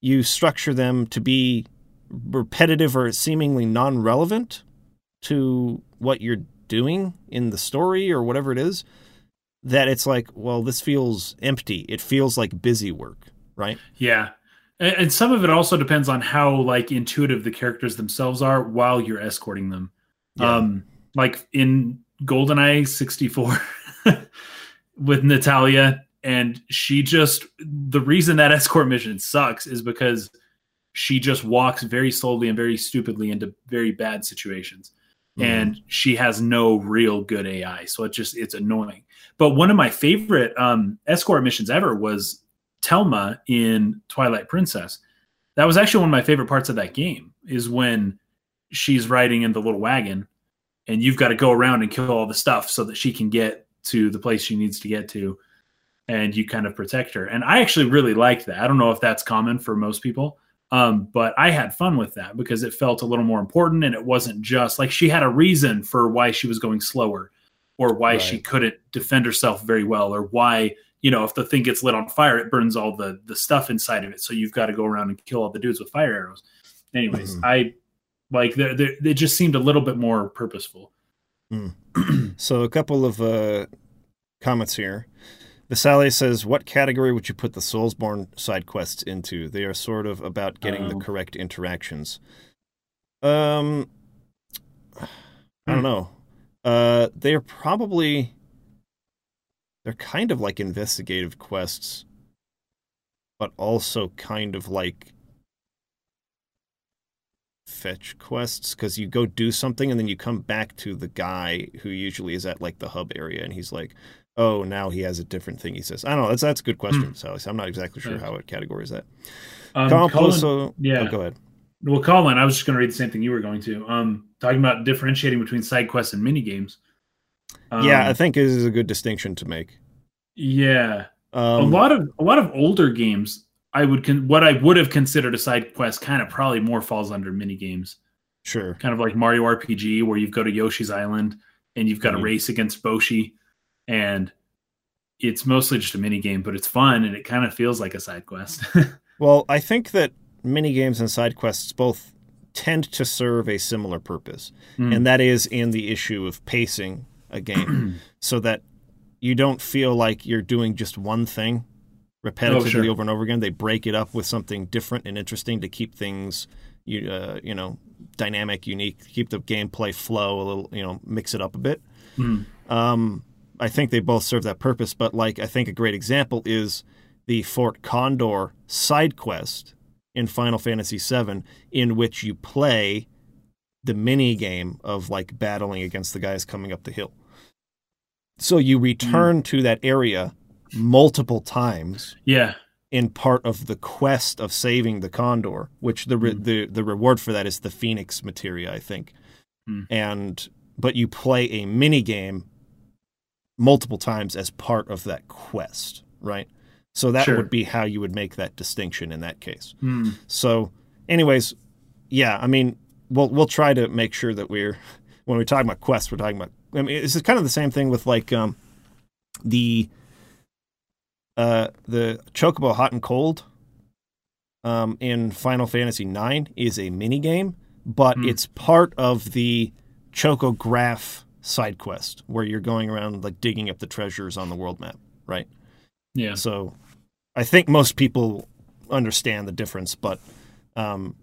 you structure them to be repetitive or seemingly non-relevant to what you're doing in the story or whatever it is, that it's like, well, this feels empty. It feels like busy work, right? Yeah. And, some of it also depends on how like intuitive the characters themselves are while you're escorting them. Yeah. Um, like in GoldenEye 64 with Natalya, and she just the reason that escort mission sucks is because she just walks very slowly and very stupidly into very bad situations. Mhm. And she has no real good AI, so it just it's annoying. But one of my favorite um, escort missions ever was Telma in Twilight Princess. That was actually one of my favorite parts of that game. Is when she's riding in the little wagon, and you've got to go around and kill all the stuff so that she can get to the place she needs to get to, and you kind of protect her. And I actually really liked that. I don't know if that's common for most people, um, but I had fun with that because it felt a little more important, and it wasn't just like she had a reason for why she was going slower, or why she couldn't defend herself very well, or why you know if the thing gets lit on fire, it burns all the the stuff inside of it. So you've got to go around and kill all the dudes with fire arrows. Anyways, Mhm. I like there it just seemed a little bit more purposeful. So a couple of uh, comments here. Visale says, "What category would you put the Soulsborne side quests into? They are sort of about getting the Oh. correct interactions." Um, I Hmm. don't know. Uh, they're probably they're kind of like investigative quests, but also kind of like fetch quests because you go do something and then you come back to the guy who usually is at like the hub area and he's like oh now he has a different thing he says i don't know that's that's a good question sally i'm not exactly sure Right. how it categorizes that Um, Colin Colin- yeah. oh, go ahead Well, Colin, I was just going to read the same thing you were going to. Um, talking about differentiating between side quests and mini games. Um, yeah i think is a good distinction to make yeah. um, a lot of a lot of older games, I would con- what I would have considered a side quest, kind of probably more falls under mini games, sure kind of like Mario RPG, where you've got to Yoshi's Island and you've got to Mhm. race against Boshi, and it's mostly just a mini game, but it's fun and it kind of feels like a side quest. Well, I think that mini games and side quests both tend to serve a similar purpose, Mm. and that is in the issue of pacing a game so that you don't feel like you're doing just one thing repetitively Oh, sure. over and over again. They break it up with something different and interesting to keep things you uh, you know dynamic, unique, keep the gameplay flow a little, you know, mix it up a bit. Mm. Um, I think they both serve that purpose, but like I think a great example is the Fort Condor side quest in Final Fantasy VII, in which you play the mini game of like battling against the guys coming up the hill. So you return to that area multiple times yeah. in part of the quest of saving the condor, which the re- Mm. the the reward for that is the phoenix materia, I think. Mm. And but you play a mini game multiple times as part of that quest, right? So that Sure. would be how you would make that distinction in that case. Mm. So, anyways, yeah, I mean, we'll we'll try to make sure that we're when we're talking about quests, we're talking about. I mean, this is kind of the same thing with like um, the uh, the Chocobo Hot and Cold um, in Final Fantasy IX is a mini game, but Hmm. it's part of the Chocograph side quest where you're going around like digging up the treasures on the world map, right? Yeah. So I think most people understand the difference, but um,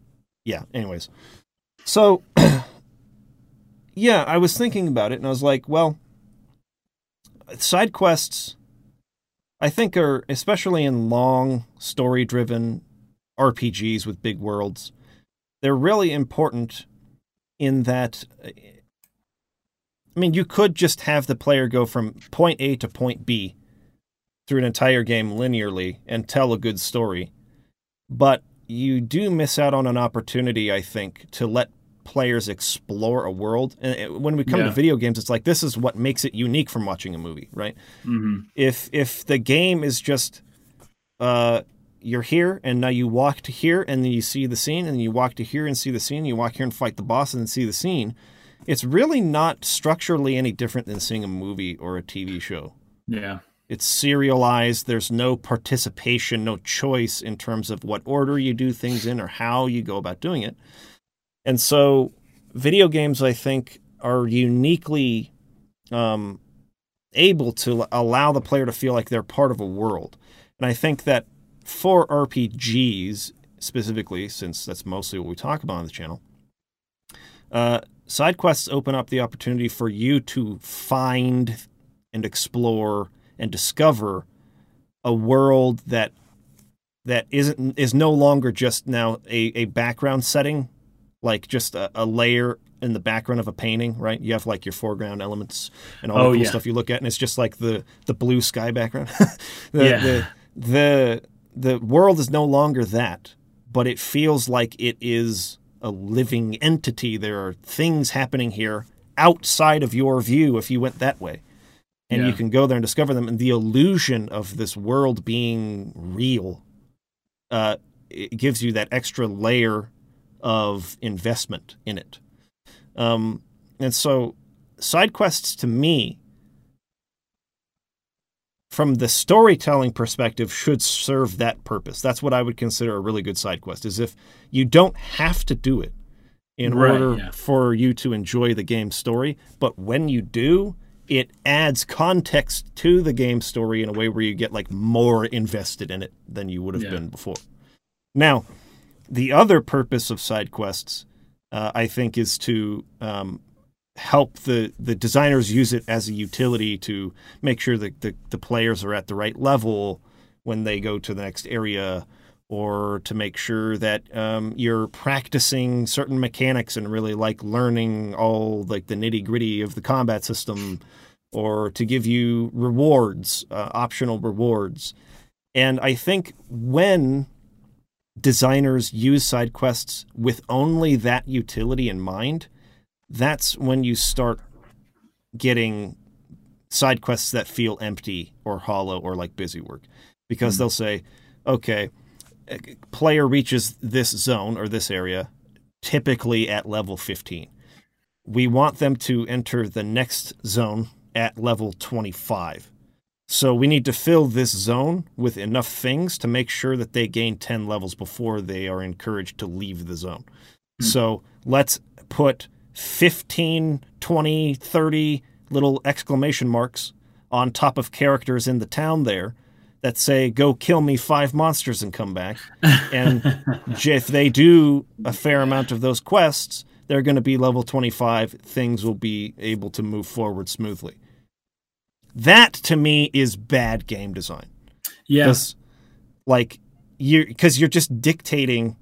yeah, anyways. So yeah, I was thinking about it and I was like, well, side quests I think are especially in long story driven RPGs with big worlds, they're really important in that I mean, you could just have the player go from point A to point B through an entire game linearly and tell a good story. But you do miss out on an opportunity, I think, to let players explore a world. And when we come Yeah. to video games, it's like this is what makes it unique from watching a movie, right? hmm If if the game is just uh you're here and now you walk to here and then you see the scene and you walk to here and see the scene, you walk here and fight the boss and then see the scene, it's really not structurally any different than seeing a movie or a TV show. Yeah. It's serialized. There's no participation, no choice in terms of what order you do things in or how you go about doing it. And so, video games, I think, are uniquely um, able to allow the player to feel like they're part of a world. And I think that for RPGs specifically, since that's mostly what we talk about on the channel, uh, side quests open up the opportunity for you to find and explore and discover a world that that isn't is no longer just now a, a background setting, like just a, a layer in the background of a painting, right? You have like your foreground elements and all Oh, the cool yeah. stuff you look at, and it's just like the the blue sky background. the, Yeah. the the the world is no longer that, but it feels like it is a living entity. There are things happening here outside of your view if you went that way. And you can go there and discover them. And the illusion of this world being real uh, it gives you that extra layer of investment in it. Um, and so, side quests to me, from the storytelling perspective, should serve that purpose. That's what I would consider a really good side quest. Is if you don't have to do it in Right, order yeah. for you to enjoy the game story, but when you do, it adds context to the game story in a way where you get like more invested in it than you would have Yeah. been before. Now, the other purpose of side quests, uh, I think, is to um, help the, the designers use it as a utility to make sure that the, the players are at the right level when they go to the next area, or to make sure that um, you're practicing certain mechanics and really like learning all like the nitty gritty of the combat system, or to give you rewards, uh, optional rewards. And I think when designers use side quests with only that utility in mind, that's when you start getting side quests that feel empty or hollow or like busy work because they'll say, okay, player reaches this zone or this area typically at level 15. We want them to enter the next zone at level 25. So we need to fill this zone with enough things to make sure that they gain 10 levels before they are encouraged to leave the zone. Hmm. So let's put 15, 20, 30 little exclamation marks on top of characters in the town there that say, go kill me five monsters and come back. And if they do a fair amount of those quests, they're going to be level 25. Things will be able to move forward smoothly. That to me is bad game design. yeah. Like, you because you're just dictating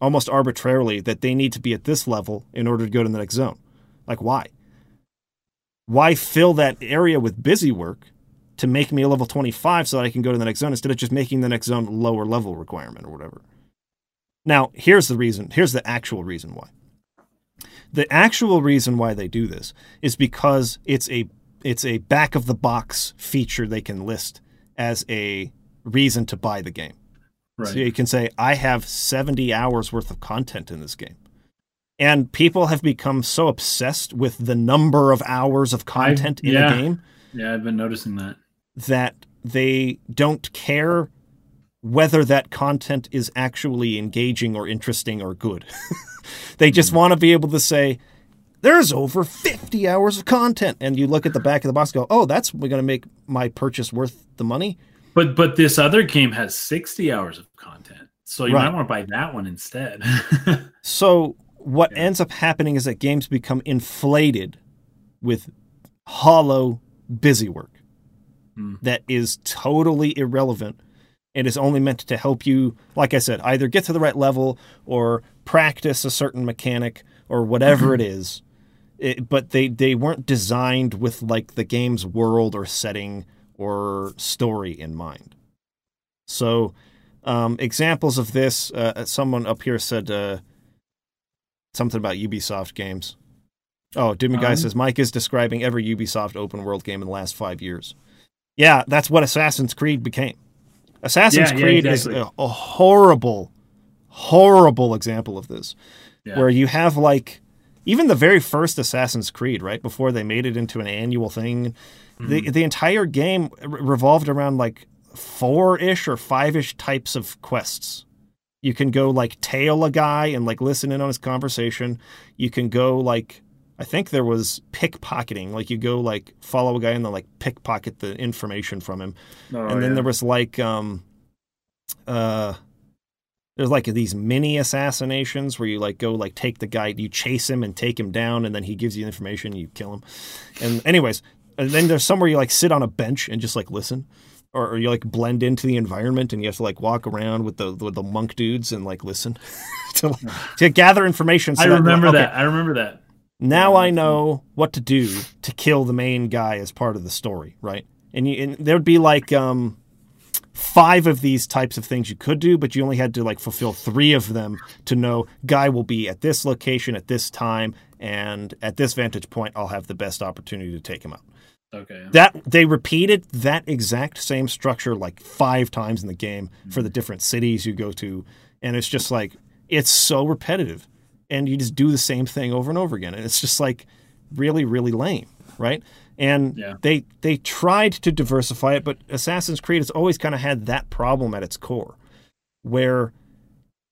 almost arbitrarily that they need to be at this level in order to go to the next zone. Like, why? Why fill that area with busy work to make me a level 25 so that I can go to the next zone instead of just making the next zone lower level requirement or whatever? Now, here's the reason. Here's the actual reason why. The actual reason why they do this is because it's a it's a back of the box feature they can list as a reason to buy the game. right. So you can say, I have 70 hours worth of content in this game. And people have become so obsessed with the number of hours of content in yeah. a game yeah, I've been noticing that. That they don't care whether that content is actually engaging or interesting or good. they just hmm. want to be able to say, there's over 50 hours of content. And you look at the back of the box and go, oh, that's going to make my purchase worth the money. But but this other game has 60 hours of content. So you Right. might want to buy that one instead. So what Yeah. ends up happening is that games become inflated with hollow busy work Hmm. that is totally irrelevant and is only meant to help you like I said either get to the right level or practice a certain mechanic or whatever it is it, but they they weren't designed with like the game's world or setting or story in mind so um, examples of this uh, someone up here said uh, something about Ubisoft games. Oh, Guy Um, says Mike is describing every Ubisoft open world game in the last five years. Yeah, that's what Assassin's Creed became. Assassin's Yeah, yeah, Creed exactly. is a, a horrible, horrible example of this, Yeah. where you have like even the very first Assassin's Creed, right before they made it into an annual thing, Mm-hmm. the the entire game re- revolved around like four ish or five ish types of quests. You can go like tail a guy and like listen in on his conversation. You can go like I think there was pickpocketing. Like you go like follow a guy and then like pickpocket the information from him. Oh, and then yeah. there was like um uh there's like these mini assassinations where you like go like take the guy you chase him and take him down and then he gives you the information you kill him and anyways and then there's somewhere you like sit on a bench and just like listen or, or you like blend into the environment and you have to like walk around with the with the monk dudes and like listen to, to gather information so I that- remember okay, that. I remember that. Now I know what to do to kill the main guy as part of the story, right? And, you, and there would be like um, five of these types of things you could do, but you only had to like fulfill three of them to know guy will be at this location at this time, and at this vantage point, I'll have the best opportunity to take him out. Okay. That they repeated that exact same structure like five times in the game for the different cities you go to, and it's just like it's so repetitive, and you just do the same thing over and over again, and it's just like really really lame, right? And Yeah. they they tried to diversify it, but Assassin's Creed has always kind of had that problem at its core, where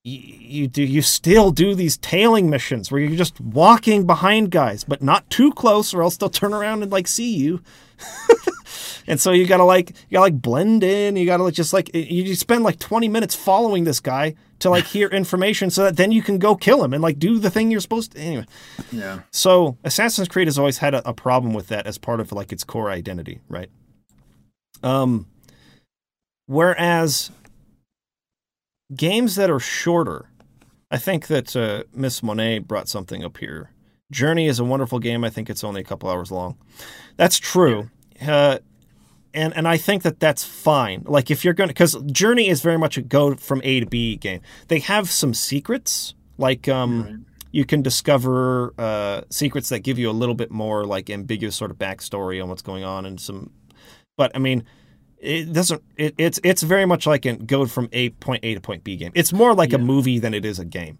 you, you do you still do these tailing missions where you're just walking behind guys, but not too close, or else they'll turn around and like see you. and so you gotta like you gotta like blend in. You gotta like just like you spend like 20 minutes following this guy to like hear information, so that then you can go kill him and like do the thing you're supposed to. Anyway, Yeah. so Assassin's Creed has always had a, a problem with that as part of like its core identity, right? Um, whereas games that are shorter, I think that uh, Miss Monet brought something up here. Journey is a wonderful game. I think it's only a couple hours long. That's true. Uh, and and I think that that's fine. Like if you're going to, because Journey is very much a go from A to B game. They have some secrets, like um, Right. you can discover uh, secrets that give you a little bit more like ambiguous sort of backstory on what's going on and some. But I mean, it doesn't. It, it's it's very much like a go from a point A to point B game. It's more like a movie than it is a game.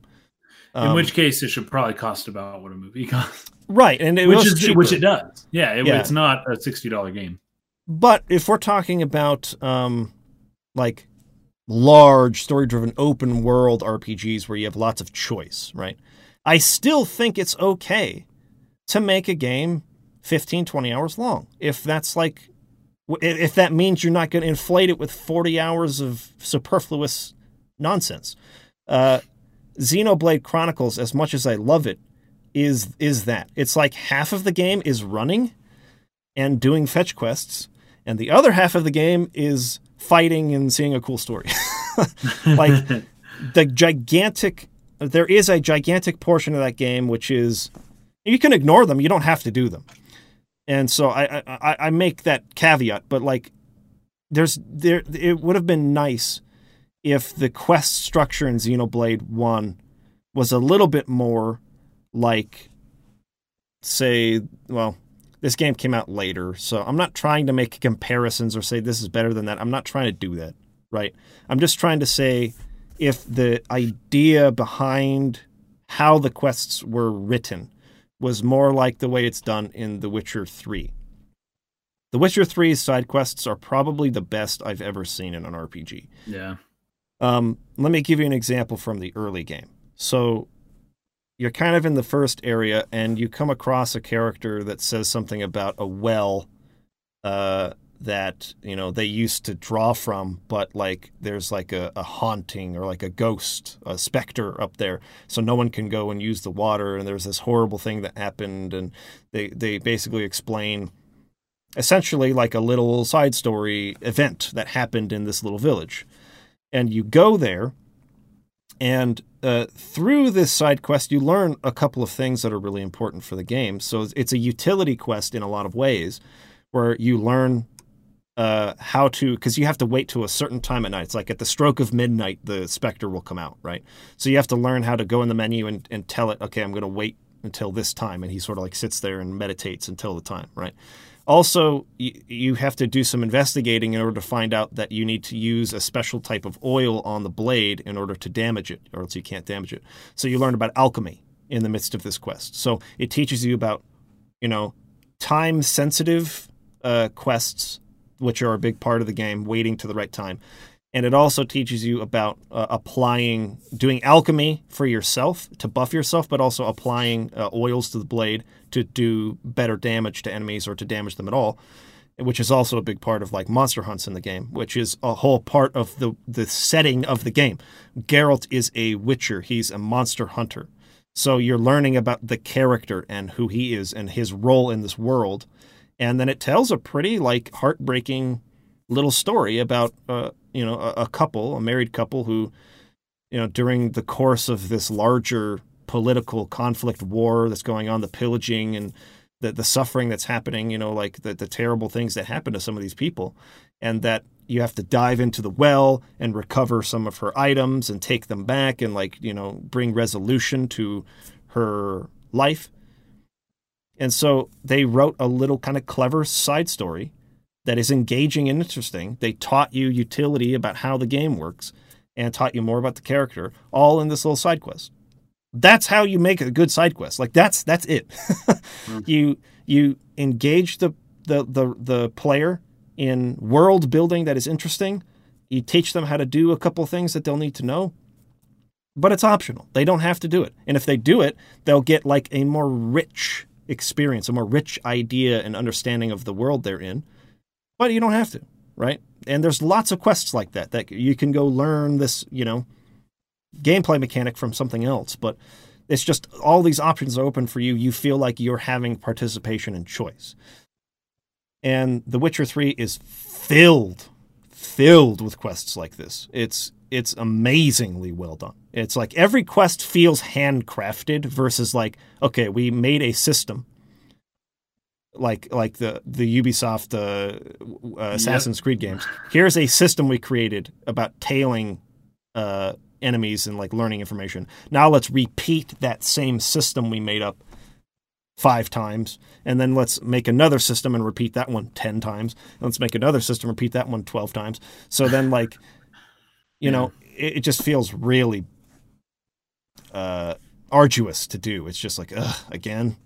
In Um, which case, it should probably cost about what a movie costs, right, and it which is cheaper. which it does. Yeah, it, Yeah. it's not a sixty dollar game. But if we're talking about um, like large story driven open world RPGs where you have lots of choice, right? I still think it's okay to make a game 15, 20 hours long. If that's like, if that means you're not going to inflate it with 40 hours of superfluous nonsense. Uh, Xenoblade Chronicles, as much as I love it, is is that it's like half of the game is running and doing fetch quests, and the other half of the game is fighting and seeing a cool story. like the gigantic, there is a gigantic portion of that game which is you can ignore them. You don't have to do them. And so I I, I make that caveat, but like there's there it would have been nice if the quest structure in Xenoblade One was a little bit more like say well this game came out later, so I'm not trying to make comparisons or say this is better than that. I'm not trying to do that, right? I'm just trying to say if the idea behind how the quests were written was more like the way it's done in The Witcher 3. The Witcher 3's side quests are probably the best I've ever seen in an RPG. Yeah. Um, let me give you an example from the early game. So you're kind of in the first area, and you come across a character that says something about a well uh, that you know they used to draw from, but like there's like a, a haunting or like a ghost, a specter up there, so no one can go and use the water. And there's this horrible thing that happened, and they they basically explain essentially like a little side story event that happened in this little village and you go there and uh, through this side quest you learn a couple of things that are really important for the game. So it's- a utility quest in a lot of ways where you learn uh, how to because you have to wait to a certain time at night. It's like at the stroke of midnight the specter will come out right? So you have to learn how to go in the menu and, and tell it okay i'm going to wait until this time. And he sort of like sits there and meditates until the time right also, you, have to do some investigating in order to find out that you need to use a special type of oil on the blade in order to damage it, or else you can't damage it. So you learn about alchemy in the midst of this quest. So it teaches you about, you know, time sensitive uh, quests, which are a big part of the game, waiting to the right time. And it also teaches you about uh, applying doing alchemy for yourself to buff yourself but also applying uh, oils to the blade to do better damage to enemies or to damage them at all which is also a big part of like monster hunts in the game which is a whole part of the the setting of the game. Geralt is a witcher. He's a monster hunter. So you're learning about the character and who he is and his role in this world. And then it tells a pretty like heartbreaking little story about uh, you know a, a, couple, a married couple who you know during the course of this larger political conflict war that's going on, the pillaging and the the suffering that's happening, you know, like the the terrible things that happen to some of these people, and that you have to dive into the well and recover some of her items and take them back and like you know bring resolution to her life. And so they wrote a little kind of clever side story that is engaging and interesting. They taught you utility about how the game works and taught you more about the character, all in this little side quest. That's how you make a good side quest. Like that's that's it. mm-hmm. You you engage the, the the the player in world building that is interesting. You teach them how to do a couple things that they'll need to know. But it's optional. They don't have to do it. And if they do it, they'll get like a more rich experience, a more rich idea and understanding of the world they're in. But you don't have to, right? And there's lots of quests like that that you can go learn this, you know, gameplay mechanic from something else. But it's just all these options are open for you. You feel like you're having participation and choice. And The Witcher 3 is filled, filled with quests like this. It's it's amazingly well done. It's like every quest feels handcrafted versus like, okay, we made a system like like the the Ubisoft uh, uh, Assassin's yep. Creed games. Here's a system we created about tailing uh, enemies and like learning information. Now let's repeat that same system we made up five times, and then let's make another system and repeat that one ten times. And let's make another system, repeat that one 12 times. So then like you know, it, it just feels really uh, arduous to do. It's just like, ugh, again.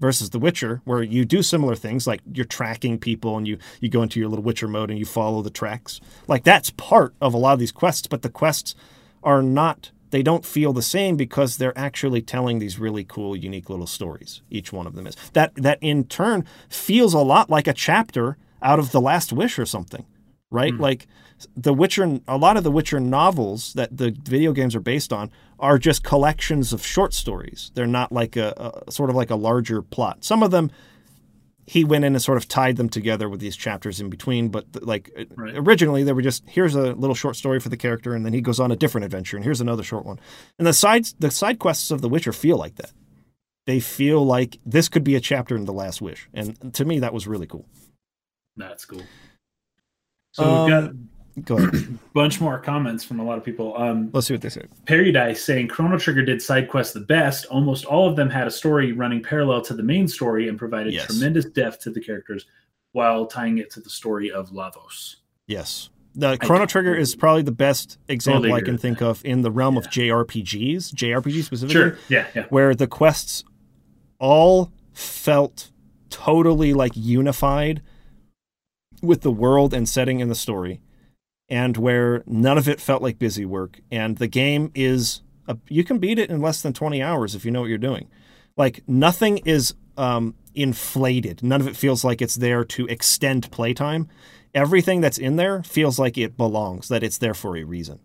Versus The Witcher, where you do similar things, like you're tracking people and you you go into your little Witcher mode and you follow the tracks. Like that's part of a lot of these quests, but the quests are not they don't feel the same because they're actually telling these really cool unique little stories each one of them is that that in turn feels a lot like a chapter out of the last wish or something right mm. like the Witcher, a lot of the Witcher novels that the video games are based on are just collections of short stories. They're not like a, a, sort of like a larger plot. Some of them he went in and sort of tied them together with these chapters in between. But like right. originally, they were just here's a little short story for the character, and then he goes on a different adventure, and here's another short one. And the sides, the side quests of The Witcher feel like that. They feel like this could be a chapter in The Last Wish, and to me, that was really cool. That's cool. So um, we've got Go ahead. Bunch more comments from a lot of people. Um, Let's see what they say. Paradise saying Chrono Trigger did side quests the best. Almost all of them had a story running parallel to the main story and provided yes. tremendous depth to the characters while tying it to the story of Lavos. Yes. The Chrono Trigger is probably the best example I can think of in the realm yeah. of JRPGs, JRPG specifically. Sure. Yeah, yeah. Where the quests all felt totally like unified with the world and setting in the story and where none of it felt like busy work. And the game is, a, you can beat it in less than 20 hours if you know what you're doing. Like nothing is um, inflated. None of it feels like it's there to extend playtime. Everything that's in there feels like it belongs, that it's there for a reason.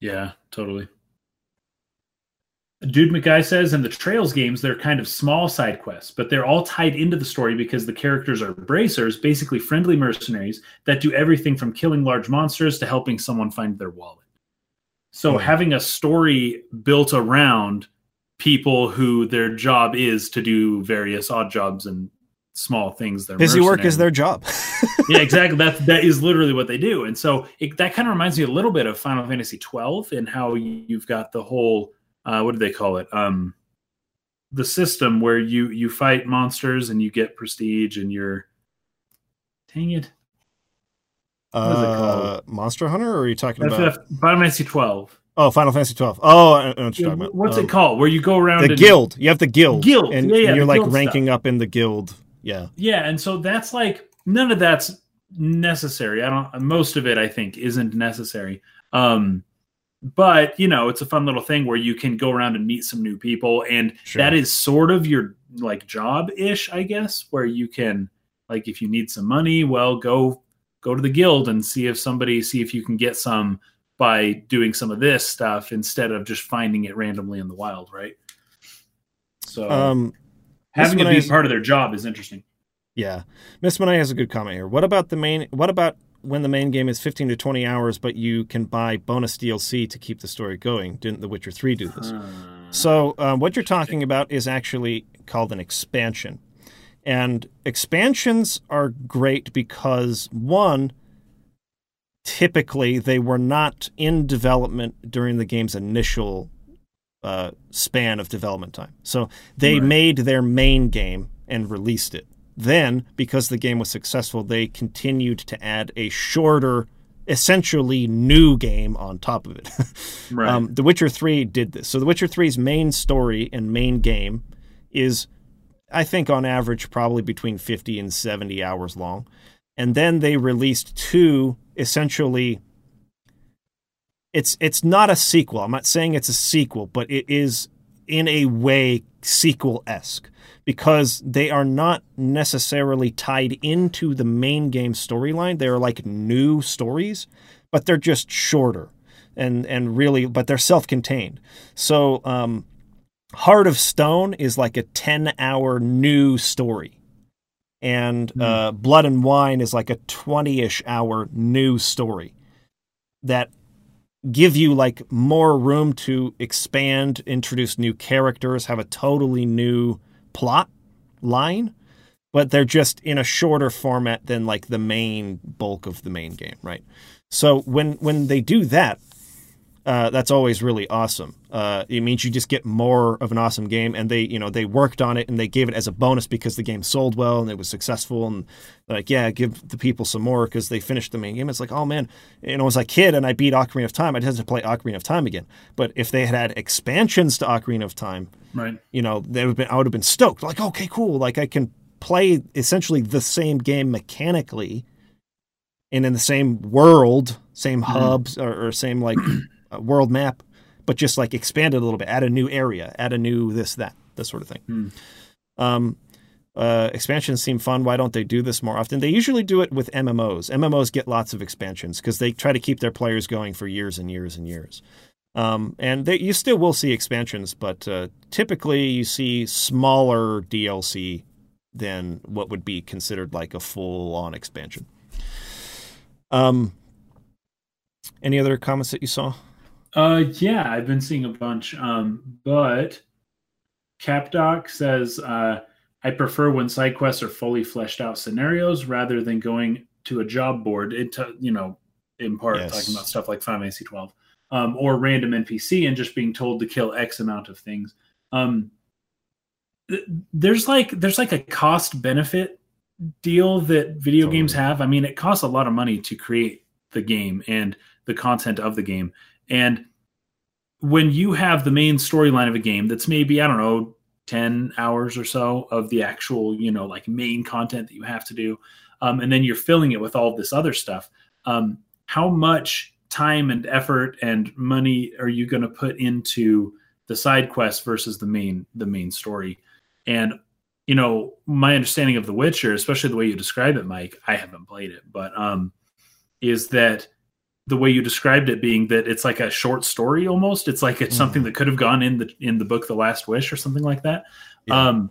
Yeah, totally. Dude McGuy says in the Trails games, they're kind of small side quests, but they're all tied into the story because the characters are bracers, basically friendly mercenaries that do everything from killing large monsters to helping someone find their wallet. So hmm. having a story built around people who their job is to do various odd jobs and small things. They're busy work is their job. yeah, exactly. That that is literally what they do, and so it, that kind of reminds me a little bit of Final Fantasy twelve and how you've got the whole uh, what do they call it? Um, the system where you you fight monsters and you get prestige and you're dang it. What is it called? Uh, Monster Hunter, or are you talking That's about Final Fantasy twelve? Oh, Final Fantasy twelve. Oh, I know what you're talking about. What's um, it called? Where you go around the guild? You have the guild. Guild. And, yeah, yeah, and you're like ranking stuff. up in the guild. Yeah. Yeah, and so that's like none of that's necessary. I don't. Most of it, I think, isn't necessary. Um, but you know, it's a fun little thing where you can go around and meet some new people, and Sure. that is sort of your like job ish, I guess, where you can like if you need some money, well, go go to the guild and see if somebody see if you can get some by doing some of this stuff instead of just finding it randomly in the wild, right? So Um, having it be part of their job is interesting. yeah, Miss Monet has a good comment here. What about the main? What about when the main game is 15 to 20 hours, but you can buy bonus DLC to keep the story going? Didn't The Witcher 3 do this? So, um, what you're talking about is actually called an expansion. And expansions are great because, one, typically they were not in development during the game's initial uh, span of development time. So, they Right. made their main game and released it. Then, because the game was successful, they continued to add a shorter, essentially new game on top of it. Right. Um, the Witcher 3 did this. So The Witcher 3's main story and main game is, I think, on average, probably between 50 and 70 hours long. And then they released two essentially. It's it's not a sequel. I'm not saying it's a sequel, but it is in a way sequel esque because they are not necessarily tied into the main game storyline. They're like new stories, but they're just shorter and and really, but they're self-contained. So, um, Heart of Stone is like a ten-hour new story, and uh, Blood and Wine is like a twenty-ish hour new story that give you like more room to expand, introduce new characters, have a totally new plot line, but they're just in a shorter format than like the main bulk of the main game, right? So when when they do that, uh, that's always really awesome. Uh, it means you just get more of an awesome game, and they, you know, they worked on it and they gave it as a bonus because the game sold well and it was successful, and like, yeah, give the people some more because they finished the main game. It's like, oh man, you know, as a kid and I beat Ocarina of Time, I'd have to play Ocarina of Time again. But if they had had expansions to Ocarina of Time, right. you know, they would have been, I would have been stoked. Like, okay, cool. Like I can play essentially the same game mechanically and in the same world, same hubs or, or same like world map, but just like expand it a little bit, add a new area, add a new this, that, this sort of thing. Hmm. Um, uh, expansions seem fun. Why don't they do this more often? They usually do it with MMOs. MMOs get lots of expansions because they try to keep their players going for years and years and years. Um, and they, you still will see expansions, but uh, typically you see smaller DLC than what would be considered like a full-on expansion. Um, any other comments that you saw? Uh, yeah, I've been seeing a bunch. Um, but CapDoc says, uh, I prefer when side quests are fully fleshed out scenarios rather than going to a job board. It, t- you know, in part Yes. talking about stuff like Final Fantasy 12, um, or random NPC and just being told to kill X amount of things. Um, th- there's like there's like a cost benefit deal that video Totally. games have. I mean, it costs a lot of money to create the game and the content of the game. And when you have the main storyline of a game that's maybe, I don't know, 10 hours or so of the actual, you know, like main content that you have to do, um, and then you're filling it with all this other stuff, um, how much time and effort and money are you going to put into the side quest versus the main the main story? And you know, my understanding of The Witcher, especially the way you describe it, Mike, I haven't played it, but um, is that the way you described it being that it's like a short story almost. It's like it's Mhm. something that could have gone in the in the book The Last Wish or something like that. Yeah. Um,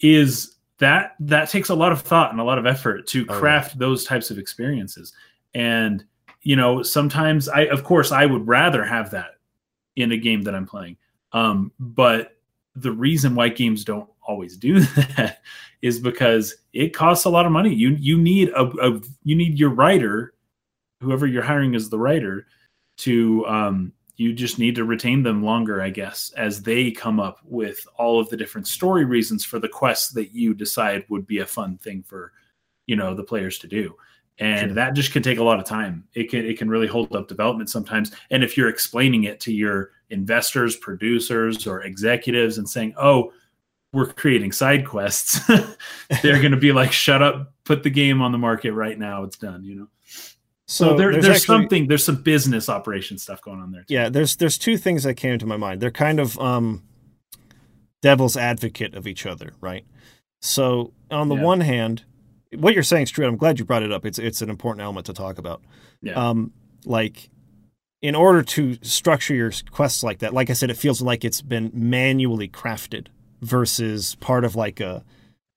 is that that takes a lot of thought and a lot of effort to Oh, yeah. craft those types of experiences. And you know, sometimes I of course I would rather have that in a game that I'm playing. Um, but the reason why games don't always do that is because it costs a lot of money. You you need a, a you need your writer, whoever you're hiring as the writer, to um, you just need to retain them longer, I guess, as they come up with all of the different story reasons for the quests that you decide would be a fun thing for you know the players to do. And Sure. that just can take a lot of time. It can it can really hold up development sometimes. And if you're explaining it to your investors, producers, or executives and saying, "Oh, we're creating side quests," they're going to be like, "Shut up, put the game on the market right now. It's done. You know. So, there, there's, actually- something. There's some business operation stuff going on there. Too. Yeah, there's there's two things that came to my mind. They're kind of um, devil's advocate of each other, right? So on the Yeah. one hand, what you're saying is true. I'm glad you brought it up. It's it's an important element to talk about. Yeah. Um, like in order to structure your quests like that, like I said, it feels like it's been manually crafted versus part of like a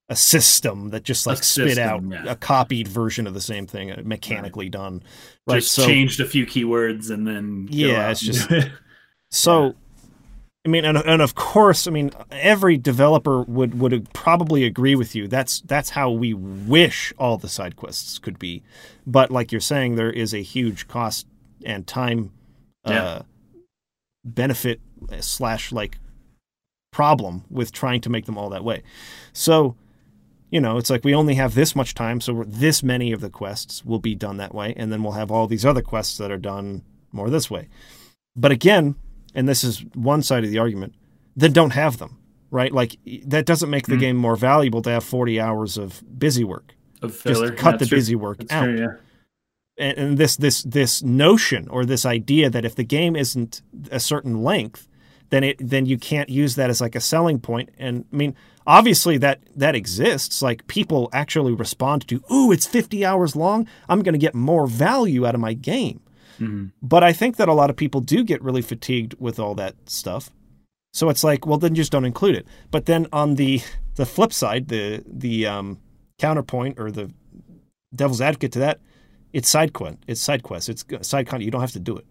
a system that just A like spit system, out yeah. a copied version of the same thing, uh, mechanically done. Right. Just so changed a few keywords and then Yeah, it's just-. So, I mean, and, and of course, I mean, every developer would would probably agree with you. That's that's how we wish all the side quests could be. But like you're saying, there is a huge cost and time uh, benefit slash like problem with trying to make them all that way. So. You know, it's like we only have this much time, so this many of the quests will be done that way, and then we'll have all these other quests that are done more this way. But again, and this is one side of the argument, then don't have them, right? Like that doesn't make the Mm. game more valuable to have 40 hours of busy work. Of filler. Just cut That's the true. busy work That's out. true, yeah. And, and this this this notion or this idea that if the game isn't a certain length, then it then you can't use that as like a selling point. And I mean, obviously that that exists. Like people actually respond to, "Ooh, it's 50 hours long. I'm going to get more value out of my game." Mhm. But I think that a lot of people do get really fatigued with all that stuff. So it's like, well, then just don't include it. But then on the the flip side, the the um, counterpoint or the devil's advocate to that, it's side quest. It's side quest. It's side content. You don't have to do it.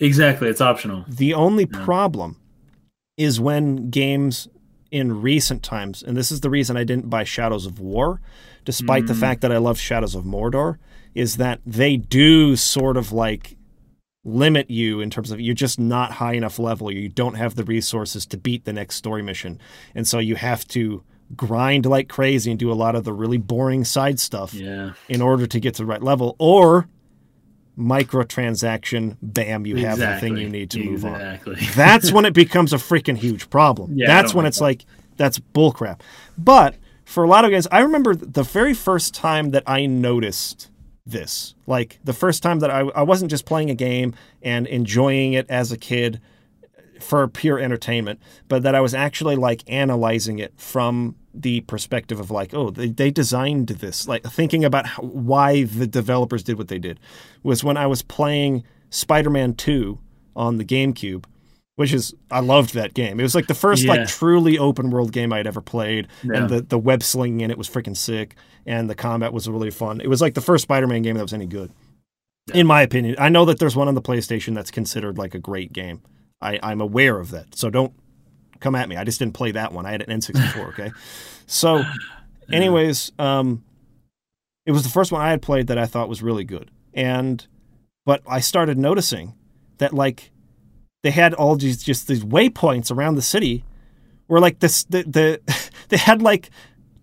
Exactly. It's optional. The only Yeah. problem is when games in recent times, and this is the reason I didn't buy Shadows of War, despite the Mm. fact that I love Shadows of Mordor, is that they do sort of like limit you in terms of you're just not high enough level. You don't have the resources to beat the next story mission. And so you have to grind like crazy and do a lot of the really boring side stuff Yeah. in order to get to the right level. Or microtransaction, bam, you have the thing you need to move on. Exactly. That's when it becomes a freaking huge problem. Yeah, that's when it's that. like that's bullcrap. But for a lot of guys, I remember the very first time that I noticed this. Like the first time that I, I wasn't just playing a game and enjoying it as a kid for pure entertainment, but that I was actually like analyzing it from the perspective of like, oh, they, they designed this, like thinking about how, why the developers did what they did, was when I was playing Spider Man 2 on the GameCube, which is, I loved that game. It was like the first Yeah. like truly open world game I'd ever played, Yeah. and the, the web slinging in it was freaking sick, and the combat was really fun. It was like the first Spider Man game that was any good. In my opinion, I know that there's one on the PlayStation that's considered like a great game. I, I'm aware of that. So don't come at me. I just didn't play that one. I had an N64, okay? So, anyways, um, it was the first one I had played that I thought was really good. And, but I started noticing that, like, they had all these just these waypoints around the city where, like, this, the, the they had like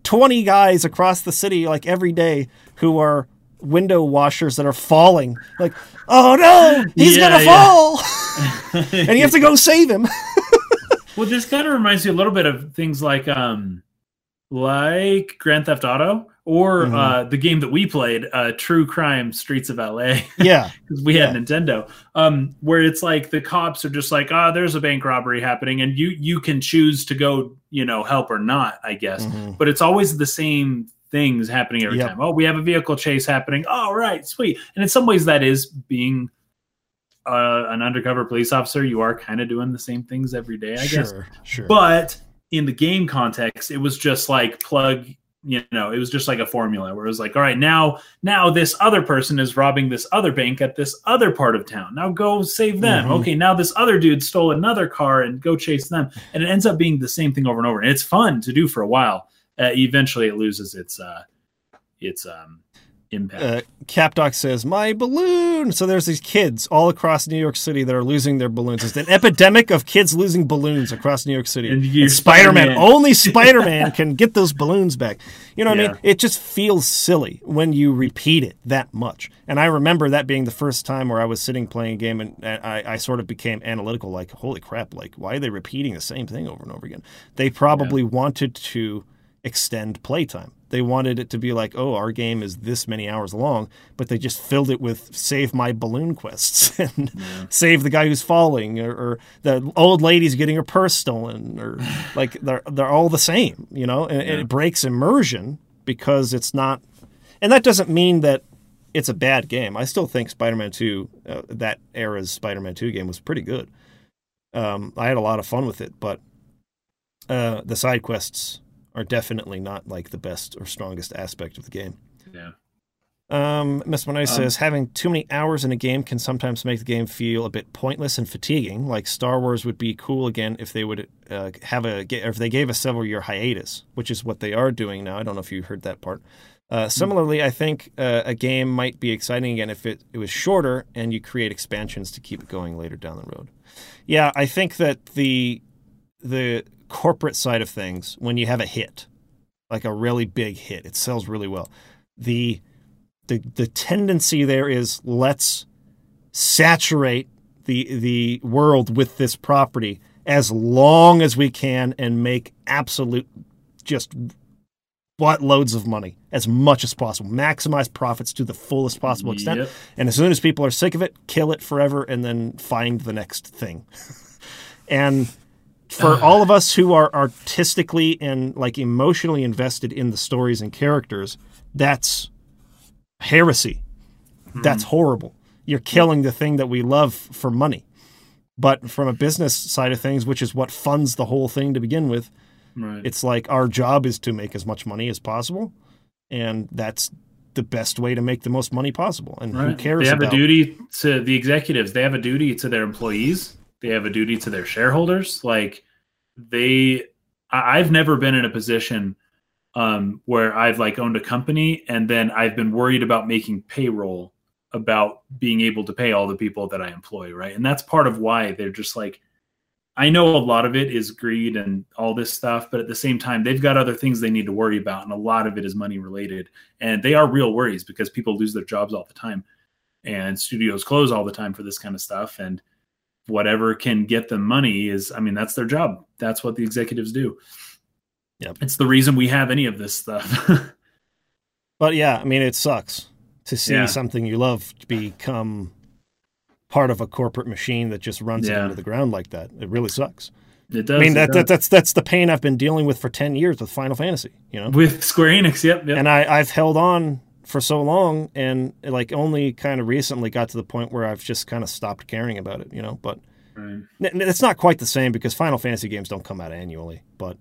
20 guys across the city, like, every day who are window washers that are falling. Like, oh no, he's Yeah, gonna yeah. fall. and you have to go save him. Well, this kind of reminds me a little bit of things like um like Grand Theft Auto or Mhm. uh the game that we played, uh True Crime Streets of LA. yeah, because we had Nintendo, um, where it's like the cops are just like, ah, there's a bank robbery happening, and you you can choose to go, you know, help or not, I guess. Mhm. But it's always the same things happening every Yep. time. Oh, we have a vehicle chase happening. Oh, right, sweet. And in some ways, that is being uh, an undercover police officer. You are kind of doing the same things every day, I guess. sure, sure. But in the game context, it was just like plug, you know, it was just like a formula where it was like, all right, now now this other person is robbing this other bank at this other part of town. Now go save them. Mhm. Okay, now this other dude stole another car and go chase them. And it ends up being the same thing over and over. And it's fun to do for a while. Uh, eventually it loses its uh its um impact. uh, Capdoc says, "My balloon." So there's these kids all across New York City that are losing their balloons. It's an epidemic of kids losing balloons across New York City. And And, Spider-Man, Spider-Man. only Spider-Man can get those balloons back. You know what I mean? It just feels silly when you repeat it that much. And I remember that being the first time where I was sitting playing a game and and I, I sort of became analytical. Like, holy crap! Like, why are they repeating the same thing over and over again? They probably wanted to extend playtime. They wanted it to be like, oh, our game is this many hours long, but they just filled it with save my balloon quests and yeah. save the guy who's falling, or, or, the old lady's getting her purse stolen, or like they're they're all the same, you know. And, yeah. and it breaks immersion because it's not, and that doesn't mean that it's a bad game. I still think Spider-Man Two, uh, that era's Spider-Man Two game was pretty good. Um, I had a lot of fun with it, but uh, the side quests are definitely not like the best or strongest aspect of the game. Yeah. Um, Miss Monet um, says having too many hours in a game can sometimes make the game feel a bit pointless and fatiguing. Like Star Wars would be cool again if they would uh, have a if they gave a several year hiatus, which is what they are doing now. I don't know if you heard that part. Uh, similarly, I think uh, a game might be exciting again if it, it was shorter and you create expansions to keep it going later down the road. Yeah, I think that the the corporate side of things, when you have a hit, like a really big hit, it sells really well. The the the tendency there is let's saturate the the world with this property as long as we can and make absolute just what loads of money as much as possible maximize profits to the fullest possible extent yep. and as soon as people are sick of it kill it forever and then find the next thing and for all of us who are artistically and like emotionally invested in the stories and characters, that's heresy. Mm-hmm. That's horrible. You're killing the thing that we love for money. But from a business side of things, which is what funds the whole thing to begin with, right. it's like our job is to make as much money as possible. And that's the best way to make the most money possible. And right. who cares? They have about... a duty to the executives. They have a duty to their employees they have a duty to their shareholders. Like they, I've never been in a position um, where I've like owned a company and then I've been worried about making payroll about being able to pay all the people that I employ, right? And that's part of why they're just like, I know a lot of it is greed and all this stuff, but at the same time, they've got other things they need to worry about, and a lot of it is money related. And they are real worries because people lose their jobs all the time, and studios close all the time for this kind of stuff. And whatever can get them money is i mean that's their job that's what the executives do yep it's the reason we have any of this stuff but yeah i mean it sucks to see yeah. something you love become part of a corporate machine that just runs yeah. it into the ground like that it really sucks it does. I mean that, that, that's that's the pain I've been dealing with for ten years with Final Fantasy. You know, with Square Enix. Yep. yep. And I I've held on for so long and like only kind of recently got to the point where I've just kind of stopped caring about it, you know. But right. it's not quite the same because Final Fantasy games don't come out annually. But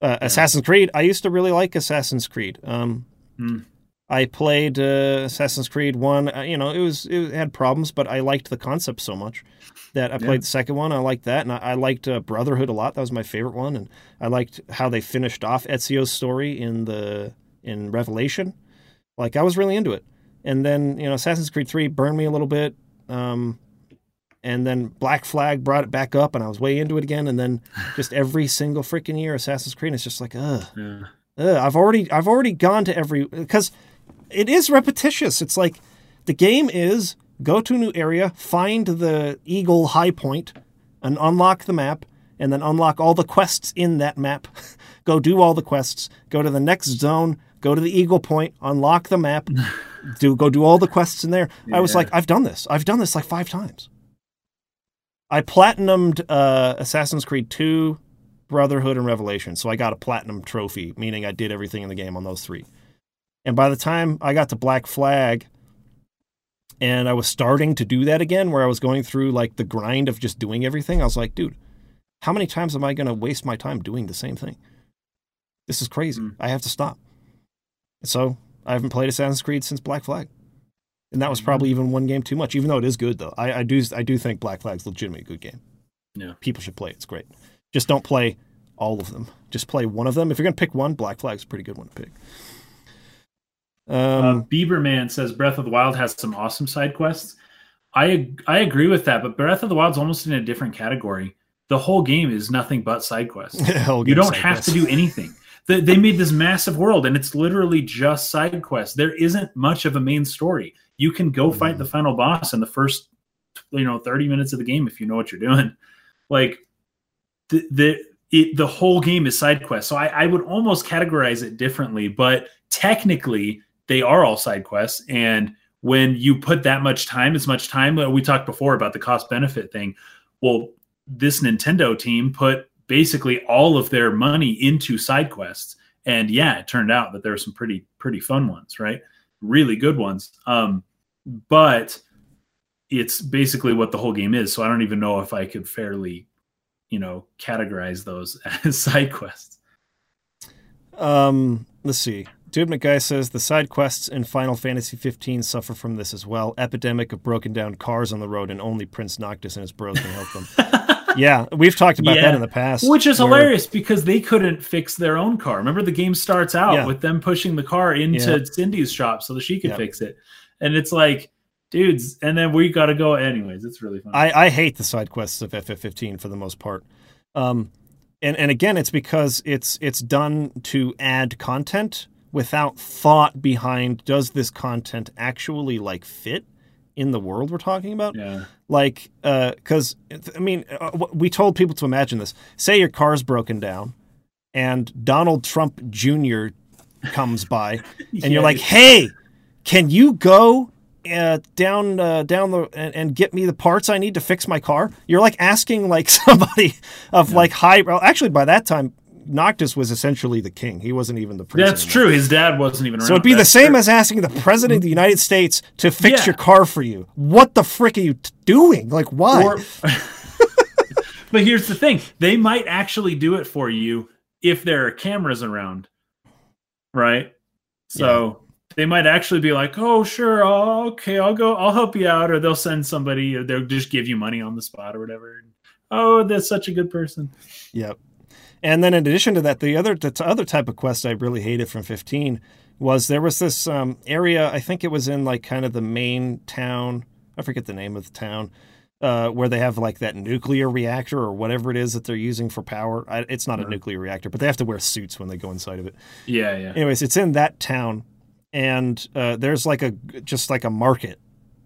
uh, yeah. Assassin's Creed, I used to really like Assassin's Creed. Um, mm. I played uh, Assassin's Creed one. Uh, you know, it was it had problems, but I liked the concept so much that I played yeah. the second one. I liked that, and I, I liked uh, Brotherhood a lot. That was my favorite one, and I liked how they finished off Ezio's story in the in Revelation. Like I was really into it. And then, you know, Assassin's Creed 3 burned me a little bit. Um, and then Black Flag brought it back up and I was way into it again. And then just every single freaking year Assassin's Creed, it's just like, ugh. Yeah. ugh. I've already I've already gone to every because it is repetitious. It's like the game is go to a new area, find the Eagle High Point, and unlock the map, and then unlock all the quests in that map. go do all the quests, go to the next zone, go to the Eagle Point, unlock the map, do go do all the quests in there. Yeah. I was like, I've done this. I've done this like five times. I platinumed uh, Assassin's Creed 2, Brotherhood, and Revelation. So I got a platinum trophy, meaning I did everything in the game on those three. And by the time I got to Black Flag, and I was starting to do that again, where I was going through like the grind of just doing everything, I was like, dude, how many times am I going to waste my time doing the same thing? This is crazy. Mm. I have to stop. So I haven't played Assassin's Creed since Black Flag, and that was mm-hmm. probably even one game too much. Even though it is good, though, I, I do I do think Black Flag's legitimately a good game. Yeah, people should play it. It's great. Just don't play all of them. Just play one of them. If you're gonna pick one, Black Flag's a pretty good one to pick. Um, uh, Bieberman says Breath of the Wild has some awesome side quests. I I agree with that, but Breath of the Wild's almost in a different category. The whole game is nothing but side quests. you don't have quests. to do anything they, they made this massive world and it's literally just side quests. There isn't much of a main story. You can go mm-hmm. fight the final boss in the first, you know, 30 minutes of the game if you know what you're doing. Like the, the it the whole game is side quests. So I, I would almost categorize it differently, but technically they are all side quests. And when you put that much time, as much time, we talked before about the cost benefit thing. Well, this Nintendo team put basically all of their money into side quests. And yeah, it turned out that there were some pretty pretty fun ones, right? Really good ones. Um, but it's basically what the whole game is. So I don't even know if I could fairly, you know, categorize those as side quests. Um, let's see. Dude McGuy says the side quests in Final Fantasy 15 suffer from this as well. Epidemic of broken down cars on the road, and only Prince Noctis and his bros can help them. yeah, we've talked about yeah. that in the past. Which is where... hilarious because they couldn't fix their own car. Remember, the game starts out yeah. with them pushing the car into yeah. Cindy's shop so that she could fix it. And it's like, dudes, and then we got to go anyways. It's really fun. I, I hate the side quests of FF15 for the most part. Um, and, and again, it's because it's it's done to add content without thought behind does this content actually like fit in the world we're talking about yeah like because uh, i mean uh, we told people to imagine this say your car's broken down and donald trump jr comes by and you're like hey can you go uh, down uh, down the and, and, get me the parts I need to fix my car. You're like asking like somebody of yeah. like high. Well, actually, by that time, Noctis was essentially the king. He wasn't even the prince. That's anymore. true. His dad wasn't even around. So it'd be the same true. as asking the president of the United States to fix yeah. your car for you. What the frick are you t- doing? Like why? Or, but here's the thing: they might actually do it for you if there are cameras around, right? So. Yeah. They might actually be like, "Oh, sure, oh, okay, I'll go, I'll help you out," or they'll send somebody, or they'll just give you money on the spot or whatever. Oh, that's such a good person. Yep. And then in addition to that, the other the other type of quest I really hated from 15 was there was this um, area I think it was in like kind of the main town. I forget the name of the town. Uh, where they have like that nuclear reactor or whatever it is that they're using for power. I, it's not a nuclear reactor, but they have to wear suits when they go inside of it. Yeah, yeah. Anyways, it's in that town, and uh, there's like a just like a market,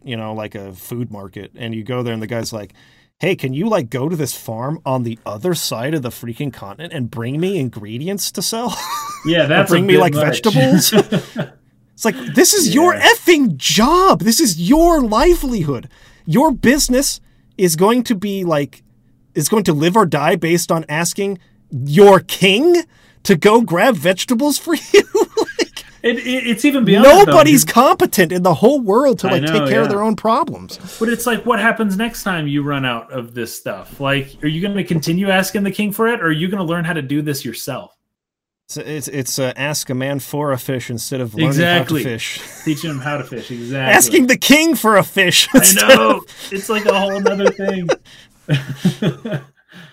you know, like a food market, and you go there, and the guy's like, hey, can you like go to this farm on the other side of the freaking continent and bring me ingredients to sell? Yeah, that's bring me like much. vegetables. it's like this is yeah. your effing job. This is your livelihood. Your business is going to be like is going to live or die based on asking your king to go grab vegetables for you. It, it, it's even beyond. Nobody's competent in the whole world to like know, take care yeah. of their own problems. But it's like, what happens next time you run out of this stuff? Like, are you going to continue asking the king for it, or are you going to learn how to do this yourself? It's it's, it's uh, ask a man for a fish instead of learning exactly. how to fish. Teaching him how to fish. Exactly. Asking the king for a fish. I know. Of... It's like a whole other thing.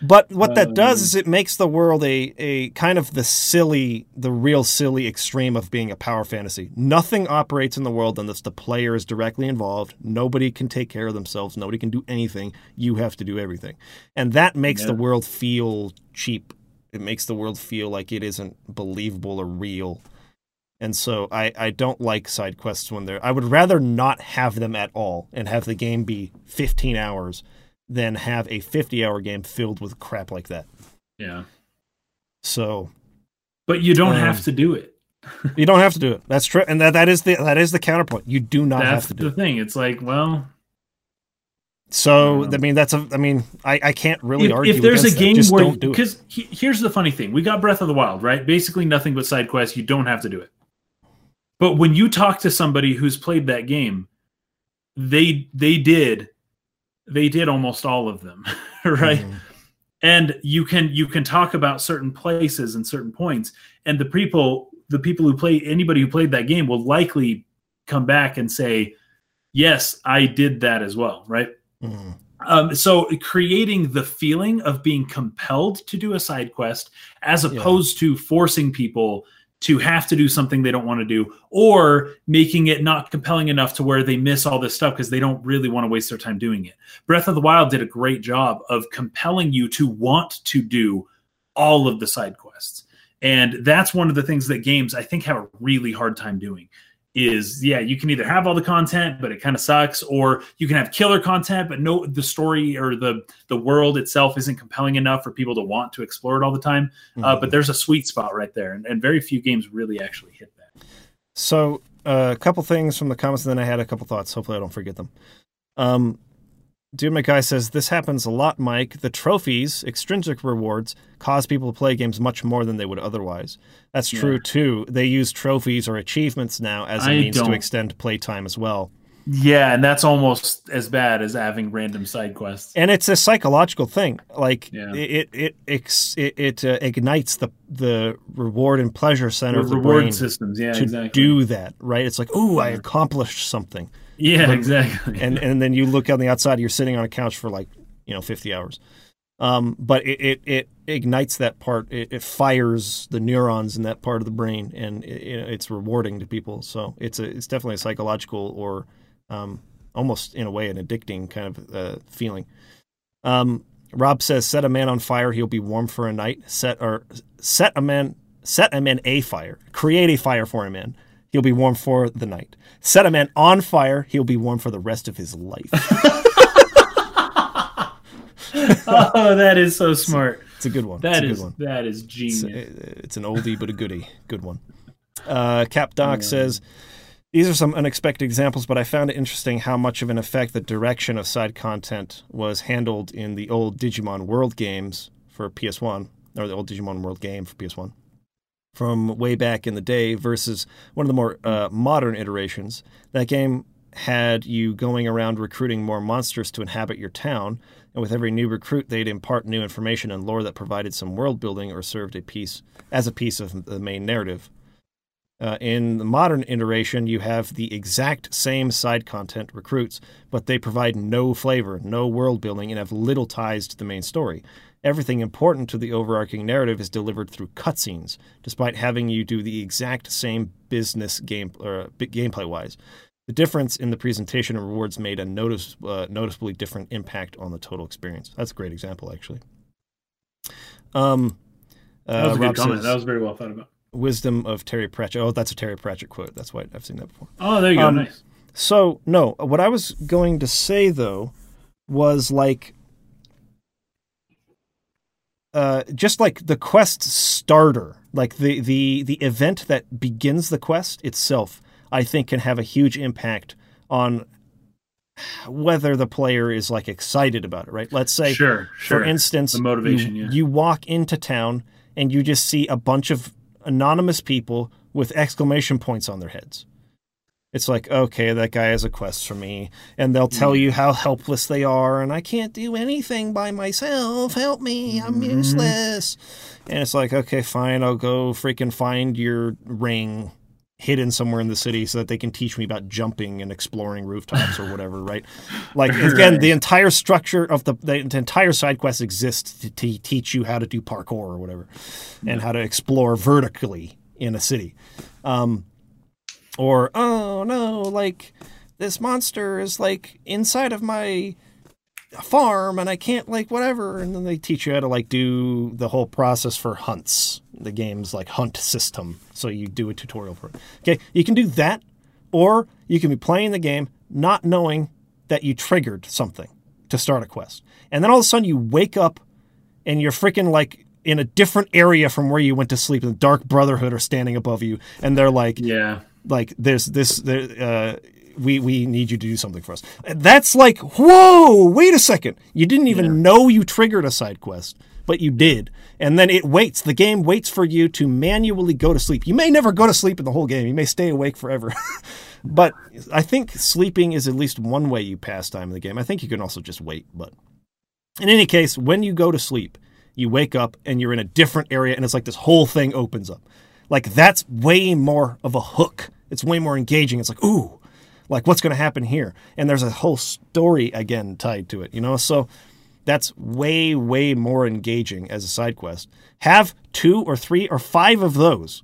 But what that does um, is it makes the world a, a kind of the silly, the real silly extreme of being a power fantasy. Nothing operates in the world unless the player is directly involved. Nobody can take care of themselves. Nobody can do anything. You have to do everything. And that makes yeah. the world feel cheap. It makes the world feel like it isn't believable or real. And so I, I don't like side quests when they're. I would rather not have them at all and have the game be 15 hours than have a 50 hour game filled with crap like that. Yeah. So But you don't um, have to do it. you don't have to do it. That's true. And that, that is the that is the counterpoint. You do not that's have to do the it. thing. It's like, well so I, mean that's a I mean I, I can't really if, argue if there's a game Just where because he, here's the funny thing we got Breath of the Wild right basically nothing but side quests you don't have to do it but when you talk to somebody who's played that game they they did they did almost all of them right mm-hmm. and you can you can talk about certain places and certain points and the people the people who play anybody who played that game will likely come back and say yes i did that as well right mm-hmm. um, so creating the feeling of being compelled to do a side quest as opposed yeah. to forcing people to have to do something they don't want to do or making it not compelling enough to where they miss all this stuff because they don't really want to waste their time doing it. Breath of the Wild did a great job of compelling you to want to do all of the side quests. And that's one of the things that games I think have a really hard time doing is yeah you can either have all the content but it kind of sucks or you can have killer content but no the story or the the world itself isn't compelling enough for people to want to explore it all the time. Mm-hmm. uh, but there's a sweet spot right there and, and very few games really actually hit that. So uh, a couple things from the comments and then i had a couple thoughts. Hopefully i don't forget them. Um, Dude guy says this happens a lot, Mike. The trophies, extrinsic rewards, cause people to play games much more than they would otherwise. That's yeah. true too. They use trophies or achievements now as a I means don't. to extend playtime as well. Yeah, and that's almost as bad as having random side quests. And it's a psychological thing. Like yeah. it, it, it, it, it uh, ignites the the reward and pleasure center the of the reward brain systems. Yeah, to exactly. do that. Right? It's like, oh, I accomplished something. Yeah, exactly. And and then you look on the outside, you're sitting on a couch for like you know 50 hours. Um, but it, it, it, ignites that part. It, it, fires the neurons in that part of the brain, and it, it's rewarding to people. So it's a it's definitely a psychological or um, almost in a way an addicting kind of uh, feeling. Um, Rob says, "Set a man on fire; he'll be warm for a night. Set or set a man, set a man a fire. Create a fire for a man. He'll be warm for the night. Set a man on fire; he'll be warm for the rest of his life." oh, that is so smart. It's, it's a good one. That is one. that is genius. It's, it's, an oldie but a goodie. Good one. Uh, Cap Doc yeah. says. These are some unexpected examples, but I found it interesting how much of an effect the direction of side content was handled in the old Digimon World games for PS1, or the old Digimon World game for PS1 from way back in the day versus one of the more uh, modern iterations. That game had you going around recruiting more monsters to inhabit your town, and with every new recruit, they'd impart new information and lore that provided some world building or served a piece as a piece of the main narrative. Uh, in the modern iteration, you have the exact same side content recruits, but they provide no flavor, no world building, and have little ties to the main story. Everything important to the overarching narrative is delivered through cutscenes, despite having you do the exact same business game uh, gameplay wise. The difference in the presentation and rewards made a notice, uh, noticeably different impact on the total experience. That's a great example, actually. Um, uh, that was a Rob good comment. Says, that was very well thought about. Wisdom of Terry Pratchett. Oh, that's a Terry Pratchett quote. That's why I've seen that before. Oh, there you um, go. Nice. So, no, what I was going to say though was like uh, just like the quest starter, like the the the event that begins the quest itself, I think can have a huge impact on whether the player is like excited about it. Right? Let's say, sure, sure. for instance, the motivation. You, yeah. you walk into town and you just see a bunch of anonymous people with exclamation points on their heads. It's like, okay, that guy has a quest for me. And they'll tell you how helpless they are, and I can't do anything by myself. Help me, I'm mm-hmm. useless. And it's like, okay, fine, I'll go freaking find your ring hidden somewhere in the city so that they can teach me about jumping and exploring rooftops or whatever, right? Like again, right. the entire structure of the the entire side quest exists to, to teach you how to do parkour or whatever, and how to explore vertically in a city. Um, or oh no, like this monster is like inside of my farm and I can't like whatever and then they teach you how to like do the whole process for hunts. The game's like hunt system. So you do a tutorial for it. Okay, you can do that or you can be playing the game not knowing that you triggered something to start a quest. And then all of a sudden you wake up and you're freaking like in a different area from where you went to sleep and the Dark Brotherhood are standing above you and they're like Yeah like there's this there, uh, we we need you to do something for us. That's like whoa, wait a second. You didn't even yeah. know you triggered a side quest, but you did. And then it waits. The game waits for you to manually go to sleep. You may never go to sleep in the whole game. You may stay awake forever. but I think sleeping is at least one way you pass time in the game. I think you can also just wait, but in any case, when you go to sleep, you wake up and you're in a different area and it's like this whole thing opens up. Like that's way more of a hook. It's way more engaging. It's like, ooh, like what's going to happen here? And there's a whole story again tied to it, you know? So that's way, way more engaging as a side quest. Have two or three or five of those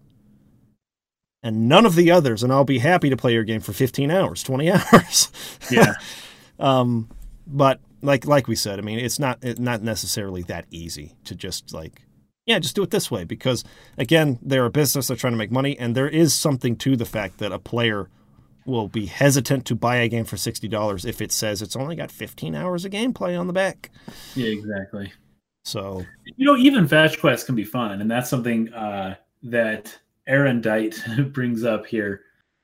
and none of the others, and I'll be happy to play your game for 15 hours, 20 hours. Yeah. um, but like like we said, I mean, it's not it's not necessarily that easy to just like yeah, just do it this way because again, they're a business, they're trying to make money, and there is something to the fact that a player will be hesitant to buy a game for sixty dollars if it says it's only got fifteen hours of gameplay on the back. Yeah, exactly. So you know, even fetch quests can be fun, and that's something uh, that Aaron Dite brings up here,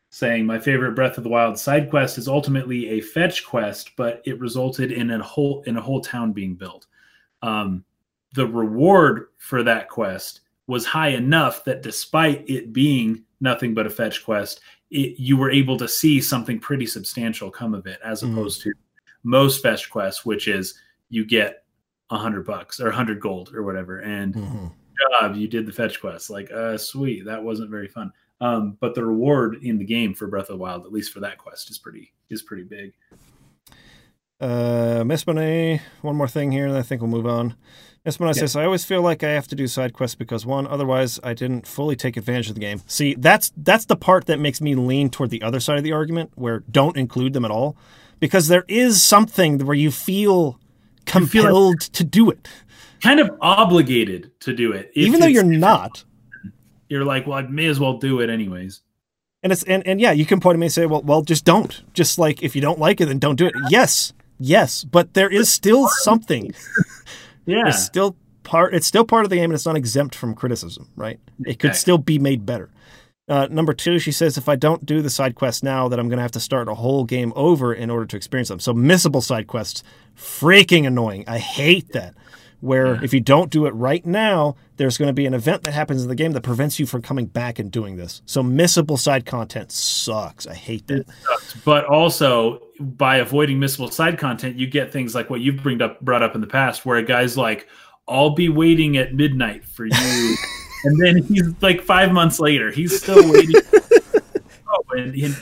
saying my favorite Breath of the Wild side quest is ultimately a fetch quest, but it resulted in a whole in a whole town being built. Um, the reward for that quest was high enough that despite it being nothing but a fetch quest, it, you were able to see something pretty substantial come of it, as Mhm. opposed to most fetch quests, which is you get a hundred bucks or a hundred gold or whatever, and mhm. job, you did the fetch quest. Like, uh, sweet, that wasn't very fun. Um, but the reward in the game for Breath of the Wild, at least for that quest, is pretty is pretty big. Uh, Miss Monet, one more thing here, and I think we'll move on. Monet Yeah. says, "I always feel like I have to do side quests because one, otherwise I didn't fully take advantage of the game." See, that's that's the part that makes me lean toward the other side of the argument, where don't include them at all, because there is something where you feel You feel like- compelled to do it, Kind of obligated to do it, even though you're not. You're like, well, I may as well do it anyways. And it's and, and yeah, you can point at me and say, well, well, just don't. Just like if you don't like it, then don't do it. Yes, yes, but there is still something. Yeah, It's still part. It's still part of the game, and it's not exempt from criticism. Right? It could Okay. still be made better. Uh, number two, she says, if I don't do the side quests now, that I'm going to have to start a whole game over in order to experience them. So missable side quests, freaking annoying. I hate that. Where Yeah. if you don't do it right now, there's going to be an event that happens in the game that prevents you from coming back and doing this. So missable side content sucks. I hate that. but also by avoiding missable side content, you get things like what you've bring up brought up in the past, where a guy's like, "I'll be waiting at midnight for you," and then he's like five months later, he's still waiting. oh, and, and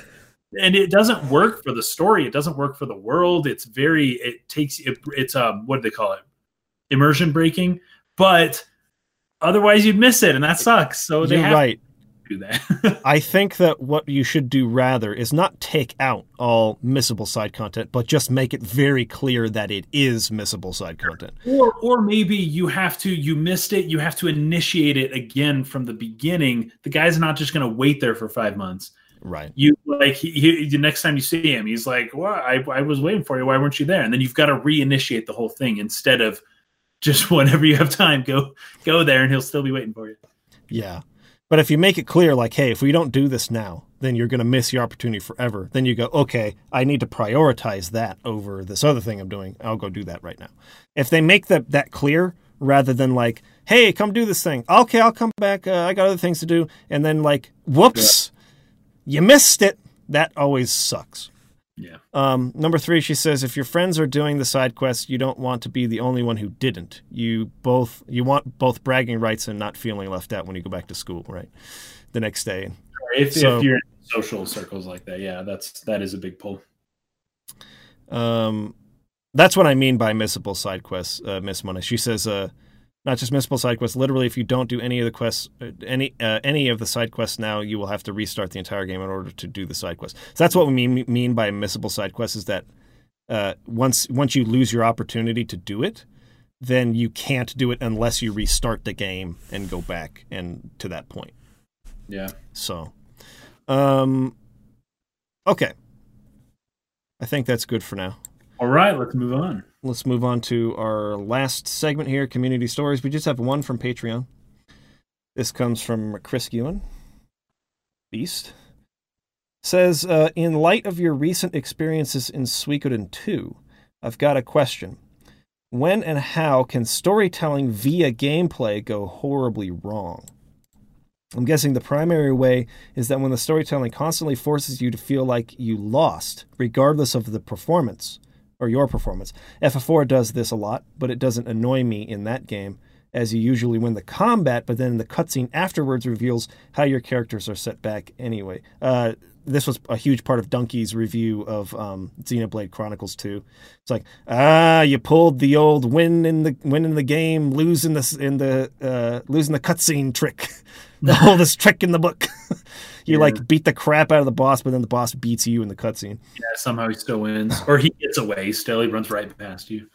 and it doesn't work for the story. It doesn't work for the world. It's very. It takes. It, it's um. What do they call it? Immersion breaking. But otherwise, you'd miss it, and that sucks. So they You're have right. to do that. I think that what you should do rather is not take out all missable side content, but just make it very clear that it is missable side content. or or maybe you have to you missed it you have to initiate it again from the beginning the guy's not just going to wait there for five months Right. you like he, he, the next time you see him he's like well I, I was waiting for you why weren't you there and then you've got to reinitiate the whole thing instead of just whenever you have time go go there and he'll still be waiting for you Yeah. But if you make it clear, like, hey, if we don't do this now, then you're going to miss your opportunity forever. Then you go, okay, I need to prioritize that over this other thing I'm doing. I'll go do that right now. If they make that that clear, rather than like, hey, come do this thing. Okay, I'll come back. Uh, I got other things to do. And then like, whoops, you missed it. That always sucks. Yeah Um, number three, she says, if your friends are doing the side quests, you don't want to be the only one who didn't. You both you want both bragging rights and not feeling left out when you go back to school, right? The next day. if, So- if you're in social circles like that yeah that's that is a big pull Um, that's what I mean by missable side quests, uh, Miss Money. She says, uh, not just missable side quests. Literally, if you don't do any of the quests, uh, any uh, any of the side quests now, you will have to restart the entire game in order to do the side quests. So that's what we mean mean by missable side quests is that uh, once once you lose your opportunity to do it, then you can't do it unless you restart the game and go back and to that point. yeah So, um, okay, I think that's good for now. all right let's move on Let's move on to our last segment here community stories. We just have one from Patreon. This comes from Chris Ewan. Beast. Says, uh, in light of your recent experiences in Suikoden 2, I've got a question. When and how can storytelling via gameplay go horribly wrong? I'm guessing the primary way is that when the storytelling constantly forces you to feel like you lost, regardless of the performance or your performance. FF4 does this a lot, but it doesn't annoy me in that game, as you usually win the combat, but then the cutscene afterwards reveals how your characters are set back anyway. Uh, this was a huge part of Donkey's review of um, Xenoblade Chronicles 2. It's like, ah, you pulled the old win in the win in the game, losing the in the uh, losing the cutscene trick, the oldest trick in the book. you Yeah. like beat the crap out of the boss, but then the boss beats you in the cutscene. yeah somehow he still wins or he gets away still he runs right past you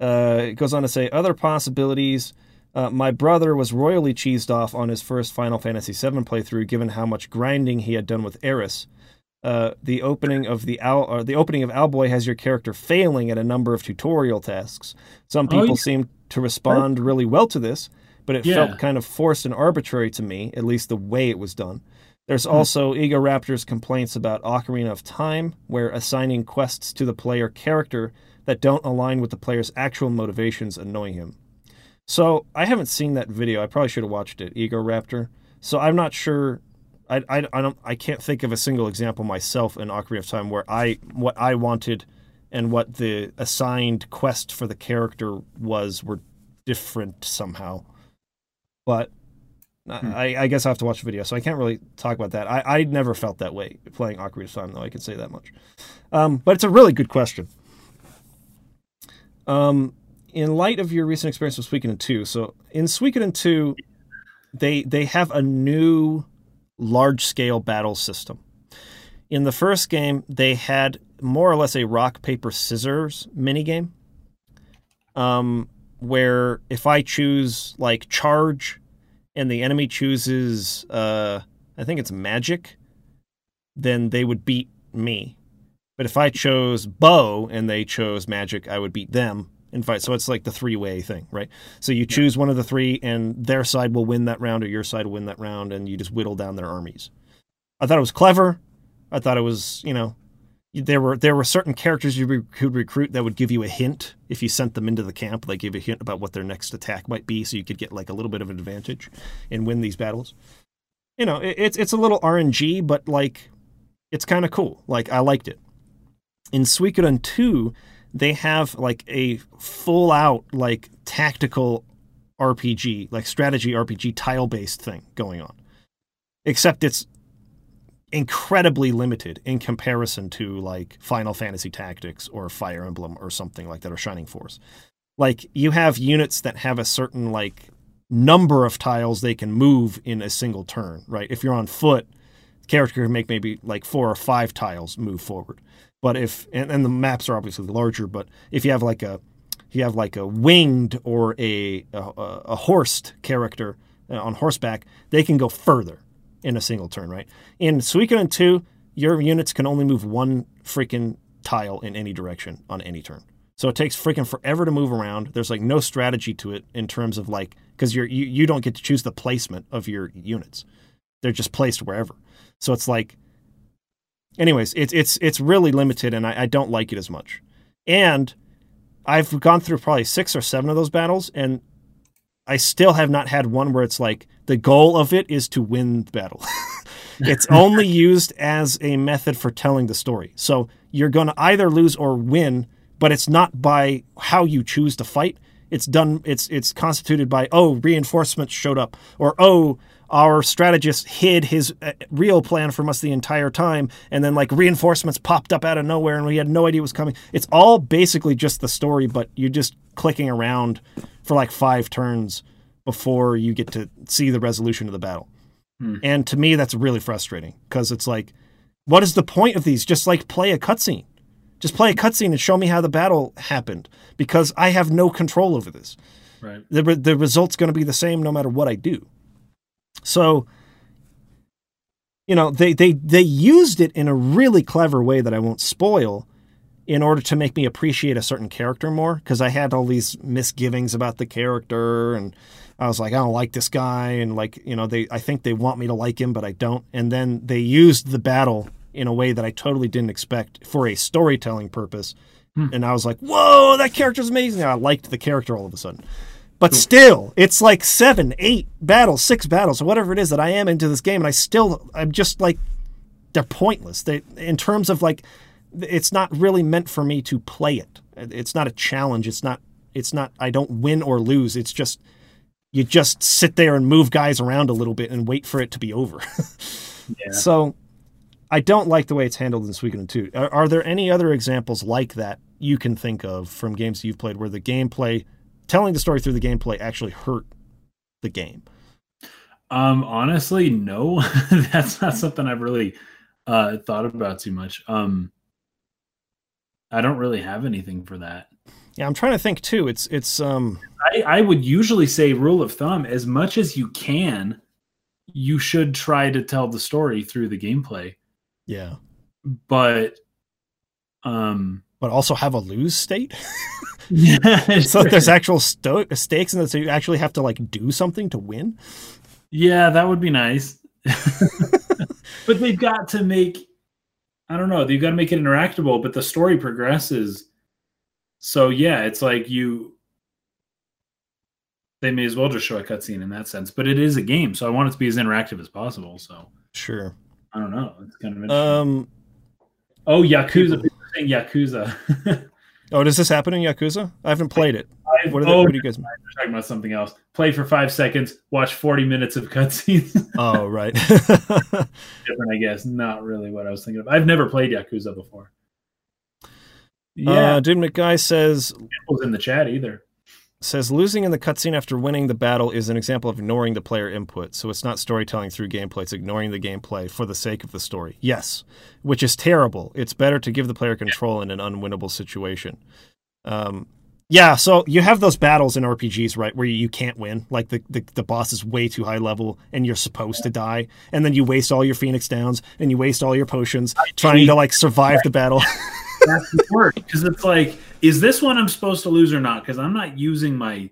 Uh, it goes on to say other possibilities. Uh, my brother was royally cheesed off on his first Final Fantasy VII playthrough, given how much grinding he had done with Aeris. Uh, the opening of the Al, or the opening of Owlboy has your character failing at a number of tutorial tasks. Some Oh, people yeah. seem to respond really well to this, but it Yeah. felt kind of forced and arbitrary to me, at least the way it was done. There's Hmm. also Egoraptor's complaints about Ocarina of Time, where assigning quests to the player character that don't align with the player's actual motivations annoy him. So I haven't seen that video. I probably should have watched it, Egoraptor. So I'm not sure. I, I, I don't I can't think of a single example myself in Ocarina of Time where I what I wanted and what the assigned quest for the character was were different somehow. But Hmm. I, I guess I have to watch the video, so I can't really talk about that. I, I never felt that way playing Ocarina of Time, though. I can say that much. Um, but it's a really good question. Um, in light of your recent experience with Suikoden 2, so in Suikoden 2, they they have a new large scale battle system. In the first game, they had more or less a rock paper scissors minigame. Um, where if I choose like charge and the enemy chooses uh I think it's magic, then they would beat me. But if I chose bow and they chose magic, I would beat them in fight. So it's like the three way thing, right? So you choose one of the three, and their side will win that round, or your side will win that round, and you just whittle down their armies. I thought it was clever. I thought it was, you know, there were there were certain characters you re- could recruit that would give you a hint if you sent them into the camp. They give you a hint about what their next attack might be, so you could get like a little bit of an advantage and win these battles. You know, it, it's it's a little RNG, but like it's kind of cool. Like I liked it. In Suikoden 2, they have like a full out like tactical RPG, like strategy RPG tile based thing going on. Except it's incredibly limited in comparison to like Final Fantasy Tactics or Fire Emblem or something like that or Shining Force. Like you have units that have a certain like number of tiles they can move in a single turn, right? If you're on foot, character can make maybe like four or five tiles move forward. But if and, and the maps are obviously larger, but if you have like a you have like a winged or a a, a horsed character uh, on horseback, they can go further in a single turn, right? In Suikoden 2, your units can only move one freaking tile in any direction on any turn. So it takes freaking forever to move around. There's like no strategy to it in terms of like because you're you, you don't get to choose the placement of your units. They're just placed wherever. So it's like anyways, it's it's it's really limited and I, I don't like it as much. And I've gone through probably six or seven of those battles and I still have not had one where it's like the goal of it is to win the battle. it's only used as a method for telling the story. So you're going to either lose or win, but it's not by how you choose to fight. It's done. It's it's constituted by oh reinforcements showed up or oh our strategist hid his uh, real plan from us the entire time and then like reinforcements popped up out of nowhere and we had no idea was coming. It's all basically just the story, but you're just clicking around for like five turns before you get to see the resolution of the battle. Hmm. And to me, that's really frustrating because it's like, what is the point of these? Just like play a cutscene. Just play a cutscene and show me how the battle happened because I have no control over this. Right. The, re- the result's going to be the same no matter what I do. So, you know, they, they, they used it in a really clever way that I won't spoil in order to make me appreciate a certain character more because I had all these misgivings about the character and I was like I don't like this guy and like you know they I think they want me to like him but I don't. And then they used the battle in a way that I totally didn't expect for a storytelling purpose. Hmm. and I was like whoa that character's amazing. I liked the character all of a sudden but hmm. still it's like seven eight battles six battles or whatever it is that I am into this game and I still I'm just like they're pointless they in terms of like it's not really meant for me to play it. It's not a challenge. It's not. It's not. I don't win or lose. It's just you just sit there and move guys around a little bit and wait for it to be over. Yeah. So I don't like the way it's handled in Suikoden 2. Are, are there any other examples like that you can think of from games you've played where the gameplay, telling the story through the gameplay, actually hurt the game? Um, honestly, no, that's not something I've really uh, thought about too much. Um, I don't really have anything for that. Yeah, I'm trying to think too. It's it's um I, I would usually say rule of thumb: as much as you can, you should try to tell the story through the gameplay. yeah but um but also have a lose state. yeah, so there's actual sto- stakes, and so you actually have to like do something to win. yeah, that would be nice. but they've got to make I don't know, they've got to make it interactable, but the story progresses. So yeah, it's like you they may as well just show a cutscene in that sense. But it is a game, so I want it to be as interactive as possible. So Sure. I don't know. It's kind of interesting. Um. oh, Yakuza. People saying Yakuza. Oh, does this happen in Yakuza? I haven't played it. I, What, are they, what do you guys? we're talking about something else. Play for five seconds. Watch forty minutes of cutscenes. Oh, right. Different, I guess. Not really what I was thinking of. I've never played Yakuza before. Yeah, Uh, Dude McGuy says was in the chat either. Says losing in the cutscene after winning the battle is an example of ignoring the player input. So it's not storytelling through gameplay; it's ignoring the gameplay for the sake of the story. Yes, which is terrible. It's better to give the player control in an unwinnable situation. Um, yeah, so you have those battles in RPGs, right, where you can't win. Like the, the the boss is way too high level, and you're supposed to die, and then you waste all your Phoenix downs and you waste all your potions trying to like survive the battle. That's the word because it's like, is this one I'm supposed to lose or not? Because I'm not using my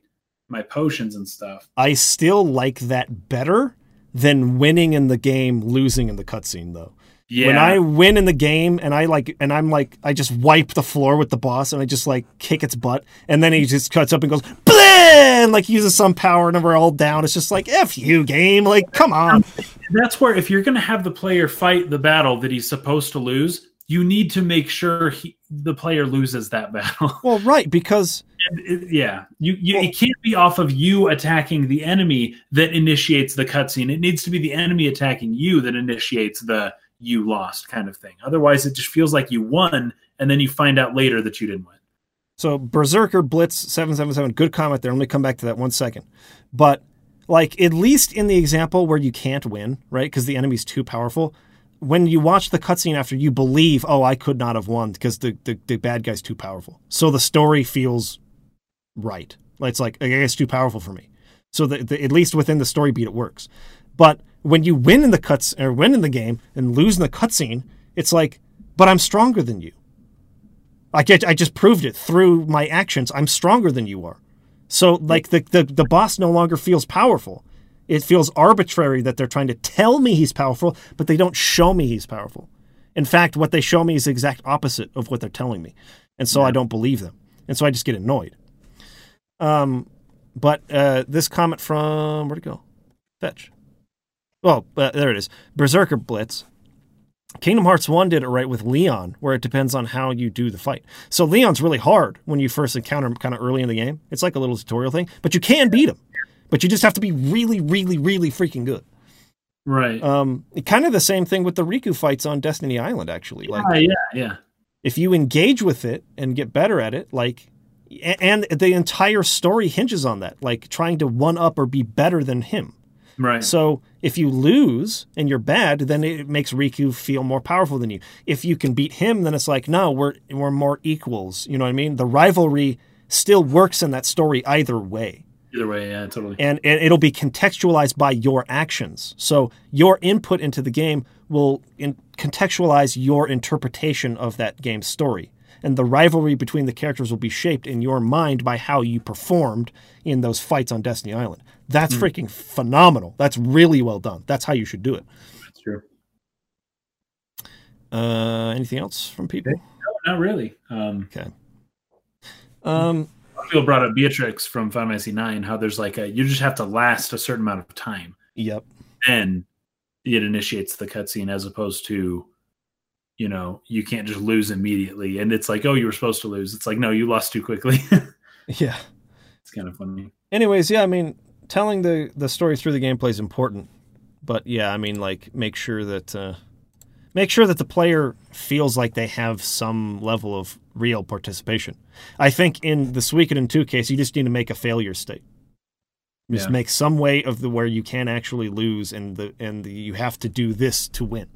my potions and stuff. I still like that better than winning in the game, losing in the cutscene though. Yeah, When I win in the game and I like and I'm like I just wipe the floor with the boss and I just like kick its butt and then he just cuts up and goes and like uses some power and we're all down. It's just like F you game, like come on. that's where if you're going to have the player fight the battle that he's supposed to lose, you need to make sure he, the player loses that battle. Well, right, because it- yeah, you, you Well- it can't be off of you attacking the enemy that initiates the cutscene. It needs to be the enemy attacking you that initiates the you lost kind of thing. Otherwise, it just feels like you won, and then you find out later that you didn't win. So Berserker Blitz seven seven seven. Good comment there. Let me come back to that one second. But like at least in the example where you can't win, right? Because the enemy's too powerful. When you watch the cutscene after, you believe, oh, I could not have won because the, the the bad guy's too powerful. So the story feels right. It's like okay, it's too powerful for me. So the, the, at least within the story beat, it works. But when you win in the cuts or win in the game and lose in the cutscene, it's like, but I'm stronger than you. I get, I just proved it through my actions. I'm stronger than you are. So like the, the the boss no longer feels powerful. It feels arbitrary that they're trying to tell me he's powerful, but they don't show me he's powerful. In fact, what they show me is the exact opposite of what they're telling me. And so I don't believe them. And so I just get annoyed. Um but uh this comment from where'd it go? Fetch. Oh, uh, there it is. Berserker Blitz. Kingdom Hearts 1 did it right with Leon, where it depends on how you do the fight. So Leon's really hard when you first encounter him kind of early in the game. It's like a little tutorial thing, but you can beat him. But you just have to be really, really, really freaking good. Right. Um, kind of the same thing with the Riku fights on Destiny Island, actually. Like, yeah, yeah, yeah. if you engage with it and get better at it, like, and the entire story hinges on that, like trying to one up or be better than him. Right. So if you lose and you're bad, then it makes Riku feel more powerful than you. If you can beat him, then it's like, no, we're we're more equals. You know what I mean? The rivalry still works in that story either way. Either way, yeah, totally. And, and it'll be contextualized by your actions. So your input into the game will in, contextualize your interpretation of that game's story. And the rivalry between the characters will be shaped in your mind by how you performed in those fights on Destiny Island. That's freaking phenomenal. That's really well done. That's how you should do it. That's true. Uh, anything else from people? No, not really. Um, Okay. Um, people brought up Beatrix from Final Fantasy Nine. How there's like a you just have to last a certain amount of time, yep. And it initiates the cutscene, as opposed to, you know, you can't just lose immediately. And it's like, oh, you were supposed to lose. It's like, no, you lost too quickly. Yeah. it's kind of funny. anyways, yeah, I mean, telling the the story through the gameplay is important, but yeah, I mean, like, make sure that uh, make sure that the player feels like they have some level of real participation. I think in the Suikoden two case, you just need to make a failure state. Just Yeah. make some way of the where you can actually lose, and the and the, you have to do this to win.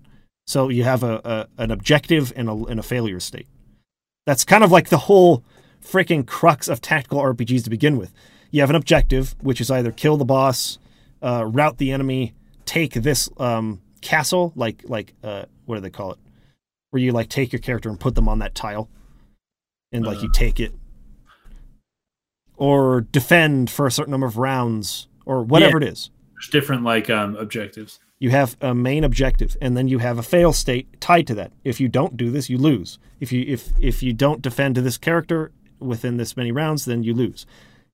So you have a, a an objective and a and a failure state. That's kind of like the whole freaking crux of tactical RPGs to begin with. You have an objective, which is either kill the boss, uh, rout the enemy, take this um, castle, like like uh, what do they call it? where you like take your character and put them on that tile, and like Uh. you take it, or defend for a certain number of rounds, or whatever it is. There's different like um, objectives. You have a main objective, and then you have a fail state tied to that. If you don't do this, you lose. If you if if you don't defend to this character within this many rounds, then you lose.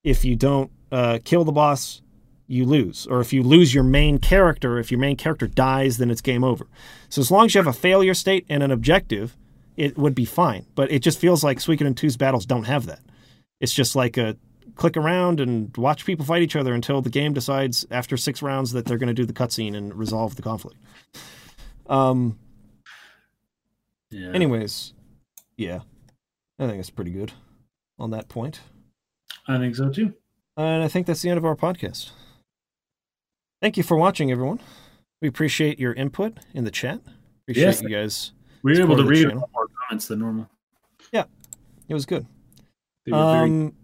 If you don't uh, kill the boss, you lose. Or if you lose your main character, if your main character dies, then it's game over. So as long as you have a failure state and an objective, it would be fine. But it just feels like Suikoden 2's battles don't have that. It's just like a click around and watch people fight each other until the game decides after six rounds that they're going to do the cutscene and resolve the conflict. Um. Yeah. Anyways, yeah, I think it's pretty good on that point, I think so too. and I think that's the end of our podcast. Thank you for watching, everyone. We appreciate your input in the chat. Appreciate Yes. you guys. We were able to read a channel. lot more comments than normal. Yeah, it was good. Were very Um,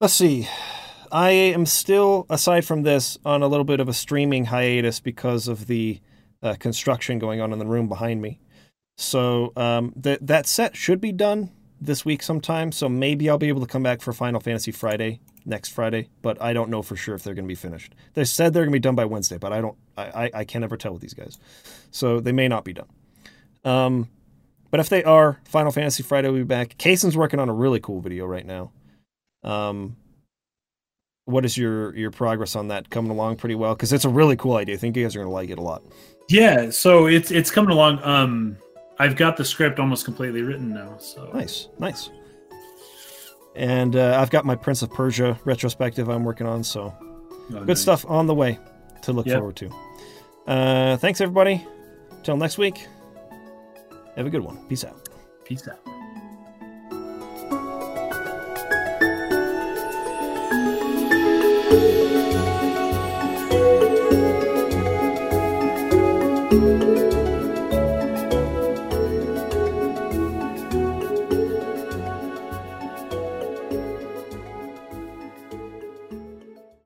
let's see. I am still, aside from this, on a little bit of a streaming hiatus because of the uh, construction going on in the room behind me. So um, that that set should be done this week sometime. So maybe I'll be able to come back for Final Fantasy Friday next Friday, but I don't know for sure if they're going to be finished. They said they're going to be done by Wednesday, but I don't. I, I, I can never tell with these guys, so they may not be done. Um, but if they are, Final Fantasy Friday will be back. Kaysen's working on a really cool video right now. Um, what is your your progress on that? Coming along pretty well because it's a really cool idea. I think you guys are going to like it a lot. Yeah, so it's it's coming along. Um, I've got the script almost completely written now. So Nice, nice. And uh, I've got my Prince of Persia retrospective I'm working on, so Oh, good nice. stuff on the way to look Yep. forward to. Uh, thanks everybody. Till next week. Have a good one. Peace out. Peace out.